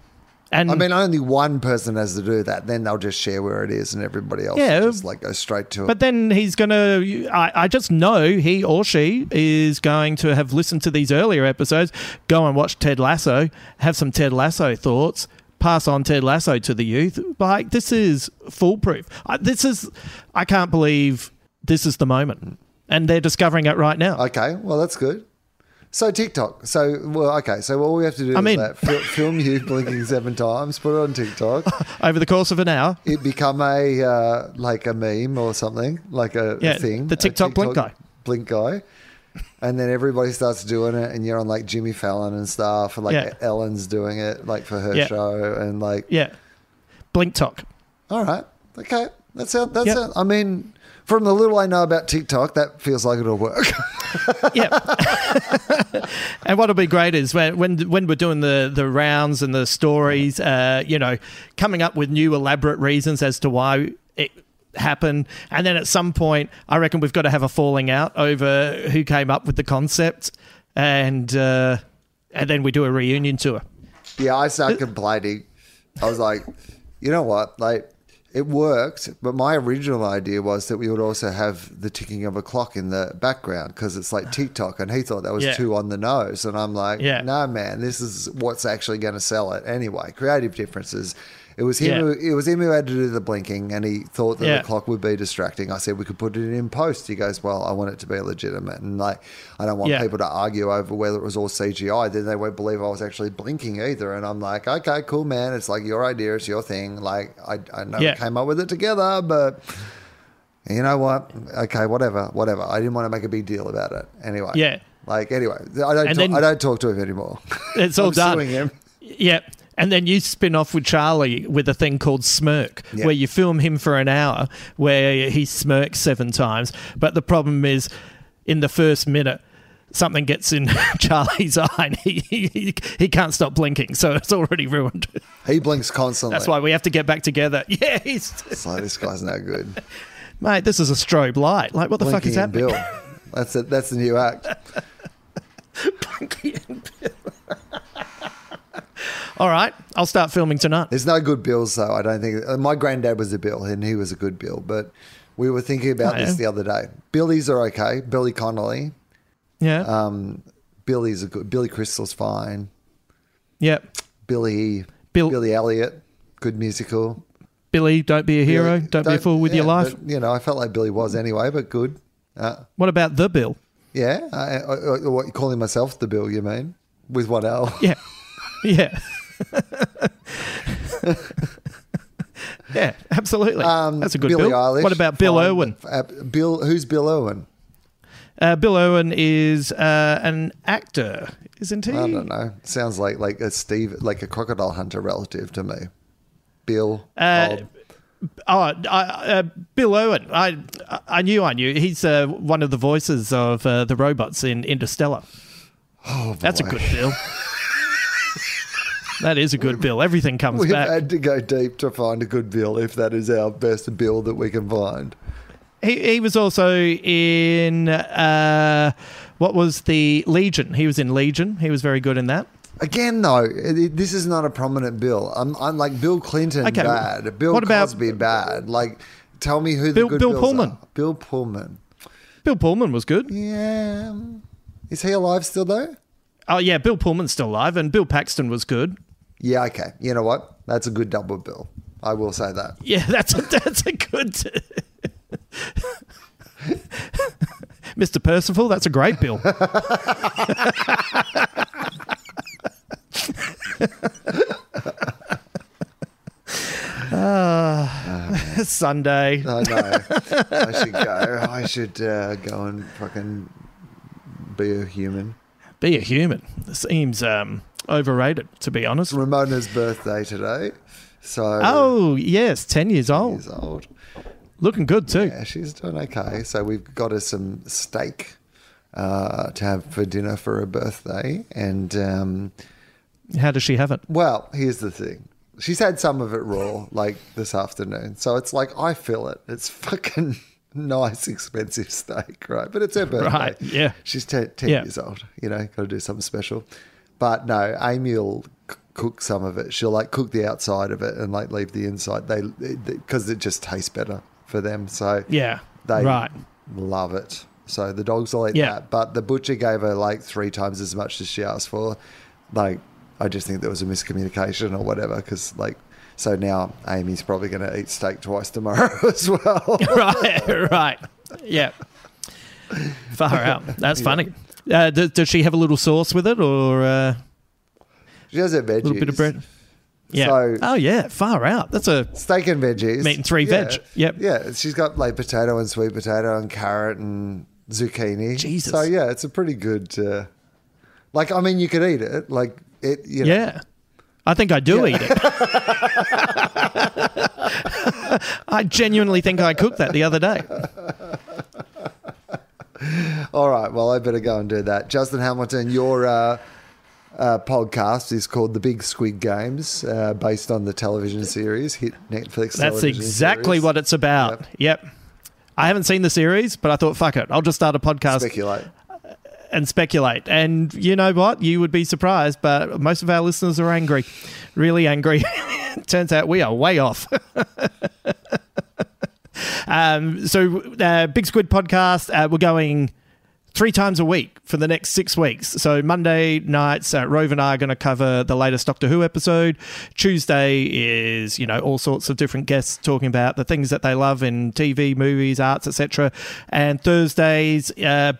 And I mean, only one person has to do that. Then they'll just share where it is, and everybody else Yeah. just like go straight to it. But then he's going to, I I just know he or she is going to have listened to these earlier episodes, go and watch Ted Lasso, have some Ted Lasso thoughts, pass on Ted Lasso to the youth. Like, this is foolproof. I, this is, I can't believe this is the moment. And they're discovering it right now. Okay, well that's good. So TikTok. So well, okay. So all we have to do I'm is in. that fil- film you blinking seven times, put it on TikTok. Over the course of an hour. It become a uh, like a meme or something, like a, Yeah, thing. the a TikTok blink guy. Blink guy. And then everybody starts doing it, and you're on like Jimmy Fallon and stuff, and like Yeah. Ellen's doing it, like for her Yeah. show, and like Yeah. Blink Talk. All right. Okay. That's it. That's it. I mean, from the little I know about TikTok, that feels like it'll work. Yeah. and what'll be great is when when when we're doing the the rounds and the stories, uh, you know, coming up with new elaborate reasons as to why it happened, and then at some point, I reckon we've got to have a falling out over who came up with the concept, and uh, and then we do a reunion tour. yeah, I started complaining. I was like, you know what? Like, it worked, but my original idea was that we would also have the ticking of a clock in the background because it's like TikTok, and he thought that was Yeah. too on the nose, and I'm like, Yeah. no, man, this is what's actually going to sell it anyway. Creative differences. It was him. Yeah. Who, it was him who had to do the blinking, and he thought that Yeah. the clock would be distracting. I said we could put it in post. He goes, "Well, I want it to be legitimate, and like I don't want Yeah. people to argue over whether it was all CGI. Then they won't believe I was actually blinking either." And I'm like, "Okay, cool, man. It's like your idea. It's your thing. Like I, I know we came up with it together, but." You know what? Okay, whatever, whatever. I didn't want to make a big deal about it. Anyway, Yeah. Like anyway, I don't. Talk, then- I don't talk to him anymore. It's all done. him. Yeah. And then you spin off with Charlie with a thing called Smirk, Yeah. where you film him for an hour where he smirks seven times. But the problem is, in the first minute, something gets in Charlie's eye and he, he, he can't stop blinking. So it's already ruined. He blinks constantly. That's why we have to get back together. Yeah, he's, It's like this guy's no good. mate, this is a strobe light. Like, what the fuck is happening? Bill. That's it. That's the new act. Blinky and Bill. All right, I'll start filming tonight. There's no good bills though. I don't think. uh, My granddad was a bill, and he was a good bill. But we were thinking about Oh, this yeah. the other day. Billies are okay. Billy Connolly. Yeah, Um, Billy's a good. Billy Crystal's fine. yeah. Billy. Bill- Billy Elliot. Good musical. Billy, don't be a hero. Billy- don't, be a fool with your life. but, you know, I felt like Billy was anyway, but good. Uh, What about the Bill? yeah. I, I, I, what calling myself the Bill? You mean with one L? Yeah. Yeah. yeah, absolutely. Um, That's a good Billie Bill. Eilish, what about Bill fine. Irwin? Uh, Bill, who's Bill Irwin? Uh, Bill Irwin is uh, an actor, isn't he? I don't know. Sounds like like a Steve, like a crocodile hunter relative to me. Bill. Uh, Oh, I, uh, Bill Irwin. I I knew I knew. He's uh, one of the voices of uh, the robots in Interstellar. Oh, That's a good Bill. That is a good bill. Everything comes back. We've back. had to go deep to find a good bill if that is our best bill that we can find. He, he was also in uh, what was the Legion? He was in Legion. He was very good in that. Again, though, it, this is not a prominent bill. I'm, I'm like Bill Clinton Okay, bad, Bill what about- Cosby bad. Like, tell me who the Bill- good Bill Pullman. are. Bill Pullman. Bill Pullman was good. Yeah, is he alive still though? Oh yeah, Bill Pullman's still alive, and Bill Paxton was good. Yeah, okay. You know what? That's a good double bill. I will say that. Yeah, that's a, that's a good. Mr. Percival, that's a great bill. Ah, Sunday. I know. I should go. I should uh, go and fucking be a human. Be a human. Seems um, overrated, to be honest. Ramona's birthday today. So Oh yes, ten years old, years old. looking good too. Yeah, she's doing okay. So we've got her some steak uh, to have for dinner for her birthday. And um, How does she have it? well, here's the thing. She's had some of it raw, like this afternoon. So it's like I feel it. It's fucking nice, expensive steak, right? But it's her birthday. Right, yeah. She's 10, 10 Yeah. years old. You know, got to do something special. But no, Amy will cook some of it. She'll like cook the outside of it and like leave the inside. They because it just tastes better for them. So Yeah, they right. love it. So the dogs will eat Yeah. that. But the butcher gave her like three times as much as she asked for. Like, I just think there was a miscommunication or whatever. Because, like, so now Amy's probably going to eat steak twice tomorrow as well. right, right. Yeah. Far out. That's funny. Uh, does, does she have a little sauce with it or uh, she has her a veggies. little bit of bread? Yeah. So- oh, yeah. Far out. That's a. Steak and veggies. Meat and three veg. Yep. Yeah, she's got like potato and sweet potato and carrot and zucchini. Jesus. So yeah, it's a pretty good. Uh, like, I mean, you could eat it. Like it. You know, Yeah. I think I do eat it. I genuinely think I cooked that the other day. All right. Well, I better go and do that. Justin Hamilton, your uh, uh, podcast is called The Big Squid Games, uh, based on the television series hit Netflix. That's exactly series. what it's about. Yep. I haven't seen the series, but I thought, fuck it. I'll just start a podcast Speculate. and speculate. And you know what? You would be surprised, but most of our listeners are angry, really angry. Turns out we are way off. um, so, uh, Big Squid podcast, uh, we're going three times a week for the next six weeks. So Monday nights, uh, Rove and I are going to cover the latest Doctor Who episode. Tuesday is, you know, all sorts of different guests talking about the things that they love in TV, movies, arts, etc. And Thursdays, uh,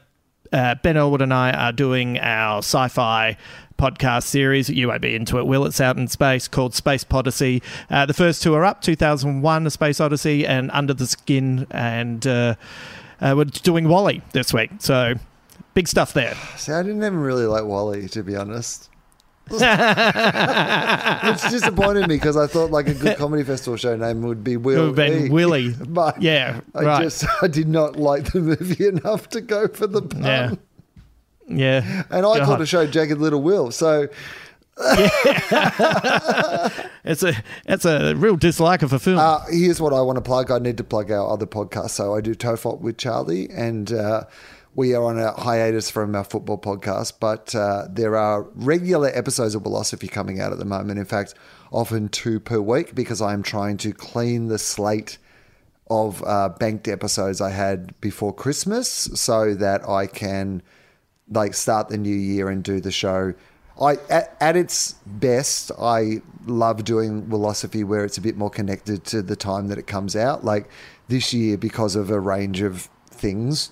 uh, Ben Elwood and I are doing our sci-fi podcast series. You won't be into it, Will. It's out in space called Space Podyssey. Uh, the first two are up, 2001, A Space Odyssey, and Under the Skin. And uh, uh, we're doing WALL-E this week. So big stuff there. See, I didn't even really like WALL-E, to be honest. Which disappointed me because I thought like a good comedy festival show name would be Will. Would E. Willy. But Yeah, I right. just I did not like the movie enough to go for the pun. Yeah. Yeah. And I God. called a show Jagged Little Will. So It's a it's a real dislike of a film. Uh, here's what I want to plug. I need to plug our other podcast. So I do Tofop with Charlie, and uh, we are on a hiatus from our football podcast. But uh, there are regular episodes of Wilosophy coming out at the moment. In fact, often two per week because I am trying to clean the slate of uh, banked episodes I had before Christmas, so that I can like start the new year and do the show. I at, at its best, I love doing Wilosophy where it's a bit more connected to the time that it comes out. Like this year, because of a range of things,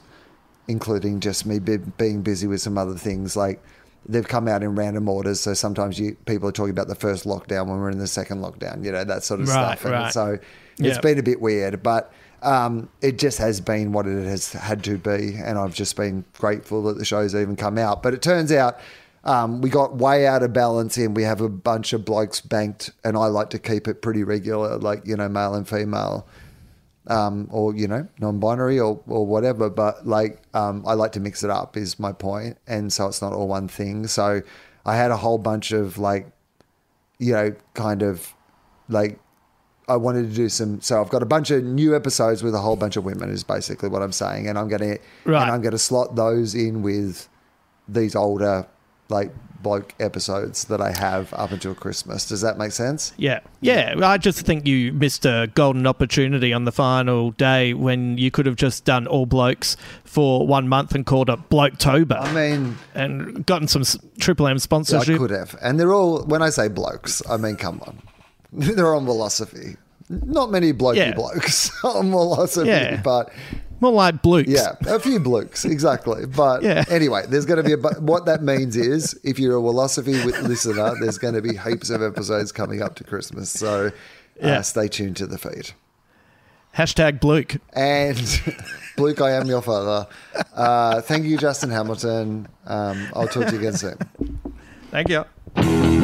including just me be, being busy with some other things, like they've come out in random orders. So sometimes you people are talking about the first lockdown when we're in the second lockdown, you know that sort of Right, stuff. And right. so it's Yeah. been a bit weird, but um, it just has been what it has had to be, and I've just been grateful that the show's even come out. But it turns out um, we got way out of balance, and we have a bunch of blokes banked, and I like to keep it pretty regular, like you know, male and female. Um, or you know, non-binary or, or whatever, but like um, I like to mix it up is my point, and so it's not all one thing. So I had a whole bunch of like you know, kind of like I wanted to do some. So I've got a bunch of new episodes with a whole bunch of women. Is basically what I'm saying, and I'm going to Right. and I'm going to slot those in with these older like bloke episodes that I have up until Christmas. Does that make sense? Yeah, yeah. I just think you missed a golden opportunity on the final day when you could have just done all blokes for one month and called it Bloketober I mean, and gotten some Triple M sponsorship. I could have, and they're all. When I say blokes, I mean come on, they're on Wilosophy. Not many blokey Yeah. blokes on Wilosophy, Yeah. but More like blokes. Yeah, a few blokes, exactly. But Yeah. anyway, there's going to be a. What that means is, if you're a Wilosophy listener, there's going to be heaps of episodes coming up to Christmas. So uh, Yeah. stay tuned to the feed. Hashtag Bluke. And Luke, I am your father. Uh, thank you, Justin Hamilton. Um, I'll talk to you again soon. Thank you.